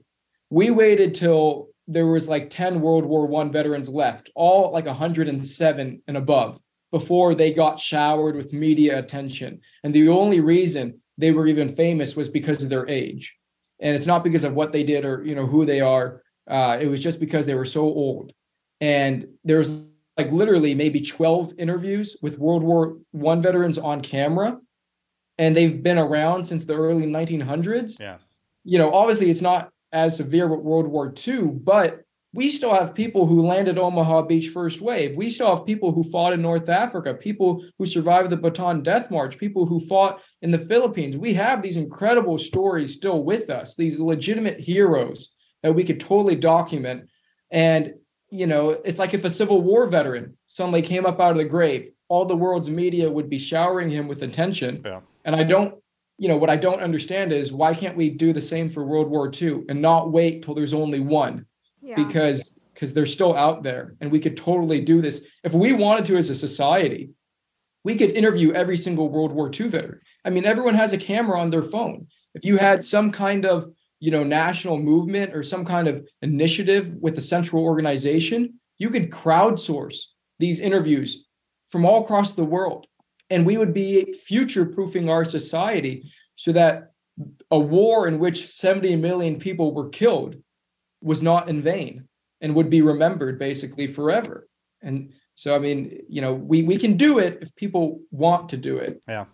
We waited till there was like 10 World War One veterans left, all like 107 and above, before they got showered with media attention. And the only reason they were even famous was because of their age. And it's not because of what they did or you know who they are. Uh, it was just because they were so old. And there's like literally maybe 12 interviews with World War One veterans on camera. And they've been around since the early 1900s Yeah. you know, obviously it's not as severe with World War II, but we still have people who landed Omaha Beach first wave. We still have people who fought in North Africa, people who survived the Bataan Death March, people who fought in the Philippines. We have these incredible stories still with us, these legitimate heroes that we could totally document. And, you know, it's like if a Civil War veteran suddenly came up out of the grave, all the world's media would be showering him with attention. Yeah. And I don't you know what I don't understand is why can't we do the same for World War II and not wait till there's only one Yeah. because because they're still out there and we could totally do this if we wanted to as a society we could interview every single World War II veteran. I mean everyone has a camera on their phone. If you had some kind of you know national movement or some kind of initiative with a central organization, you could crowdsource these interviews from all across the world. And we would be future proofing our society so that a war in which 70 million people were killed was not in vain and would be remembered basically forever. And so i mean you know we we can do it if people want to do it. Yeah.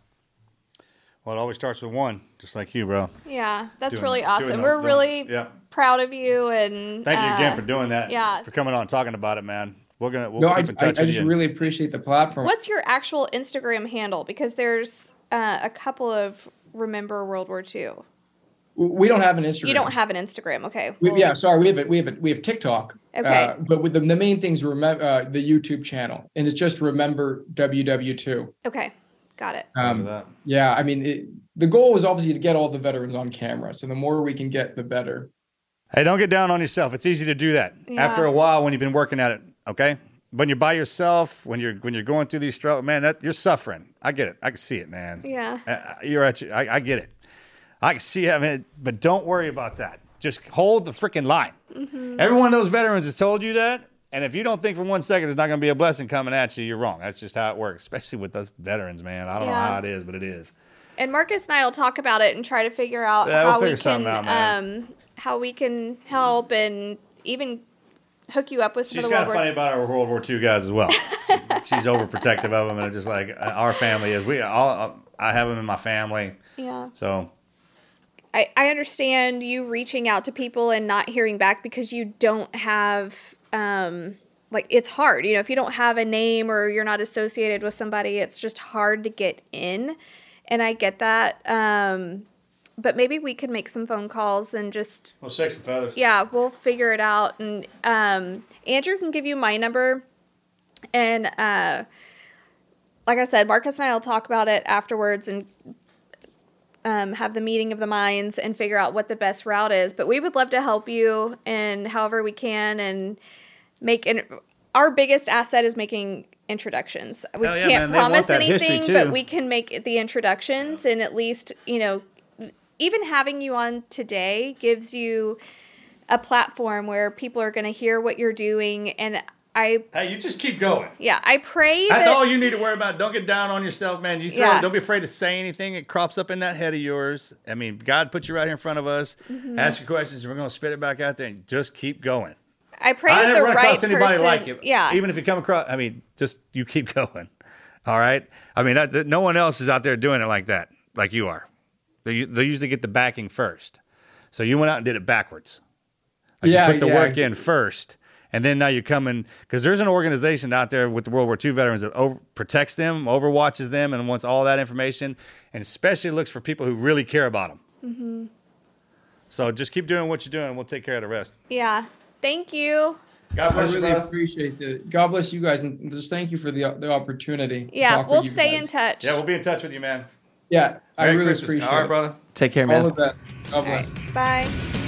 Well, it always starts with one, just like you, bro. yeah, that's Doing- really awesome. the- We're the- really yeah. proud of you and Thank you again uh, for doing that. yeah. For coming on and talking about it, man. We're gonna we'll no I, in I, I touch with just you. really appreciate the platform What's your actual Instagram handle? Because there's uh, a couple of Remember World War II. we don't have an instagram You don't have an Instagram, okay? we, yeah sorry we have it we have it we have tiktok Okay. uh, but with the, the main things remember uh, the youtube channel and it's just remember ww2 Okay, got it. Um. Yeah, I mean, it, the goal is obviously to get all the veterans on camera. So the more we can get, the better. Hey, don't get down on yourself. It's easy to do that Yeah. after a while when you've been working at it. Okay, when you're by yourself, when you're when you're going through these struggles, man, that you're suffering. I get it. I can see it, man. Yeah. Uh, you're at. your- I, I get it. I can see it. I mean, but don't worry about that. Just hold the freaking line. Mm-hmm. Every one of those veterans has told you that. And if you don't think for one second there's not going to be a blessing coming at you, you're wrong. That's just how it works, especially with those veterans, man. I don't know how it is, but it is. And Marcus and I will talk about it and try to figure out Yeah, we'll how we can out, um how we can help and even hook you up with some She's of the kind of War funny about our World War II guys as well. She's overprotective of them, and just like uh, our family is. We all, I have them in my family, Yeah. so I, I understand you reaching out to people and not hearing back because you don't have um like it's hard you know if you don't have a name or you're not associated with somebody it's just hard to get in and i get that um but maybe we could make some phone calls and just well, six and feathers. yeah we'll figure it out and um andrew can give you my number and uh like i said marcus and i will talk about it afterwards and um, have the meeting of the minds and figure out what the best route is but we would love to help you and however we can and make an our biggest asset is making introductions. We yeah, can't man, promise anything, but we can make the introductions and at least, you know, even having you on today gives you a platform where people are going to hear what you're doing and I Hey, you just keep going. yeah, I pray That's that all you need to worry about. Don't get down on yourself, man. You throw, Yeah. don't be afraid to say anything. It crops up in that head of yours. I mean, God put you right here in front of us. Mm-hmm. Ask your questions. We're going to spit it back out there and just keep going. I pray I that never the run right across anybody person, like you. Yeah. Even if you come across, I mean, just you keep going. All right. I mean, that, that- no one else is out there doing it like that, like you are. They, they usually get the backing first. So you went out and did it backwards. Like Yeah, you put the yeah, work exactly. in first, and then now you're coming because there's an organization out there with the World War II veterans that over, protects them, overwatches them, and wants all that information, and especially looks for people who really care about them. Mm-hmm. So just keep doing what you're doing. We'll take care of the rest. yeah. Thank you. God I bless you, really brother. appreciate it. God bless you guys, and just thank you for the the opportunity. to Yeah, talk we'll you stay guys. in touch. Yeah, we'll be in touch with you, man. Yeah, I Merry really Christmas. appreciate All right, brother. Take care, man. All of that. God bless. right, Bye.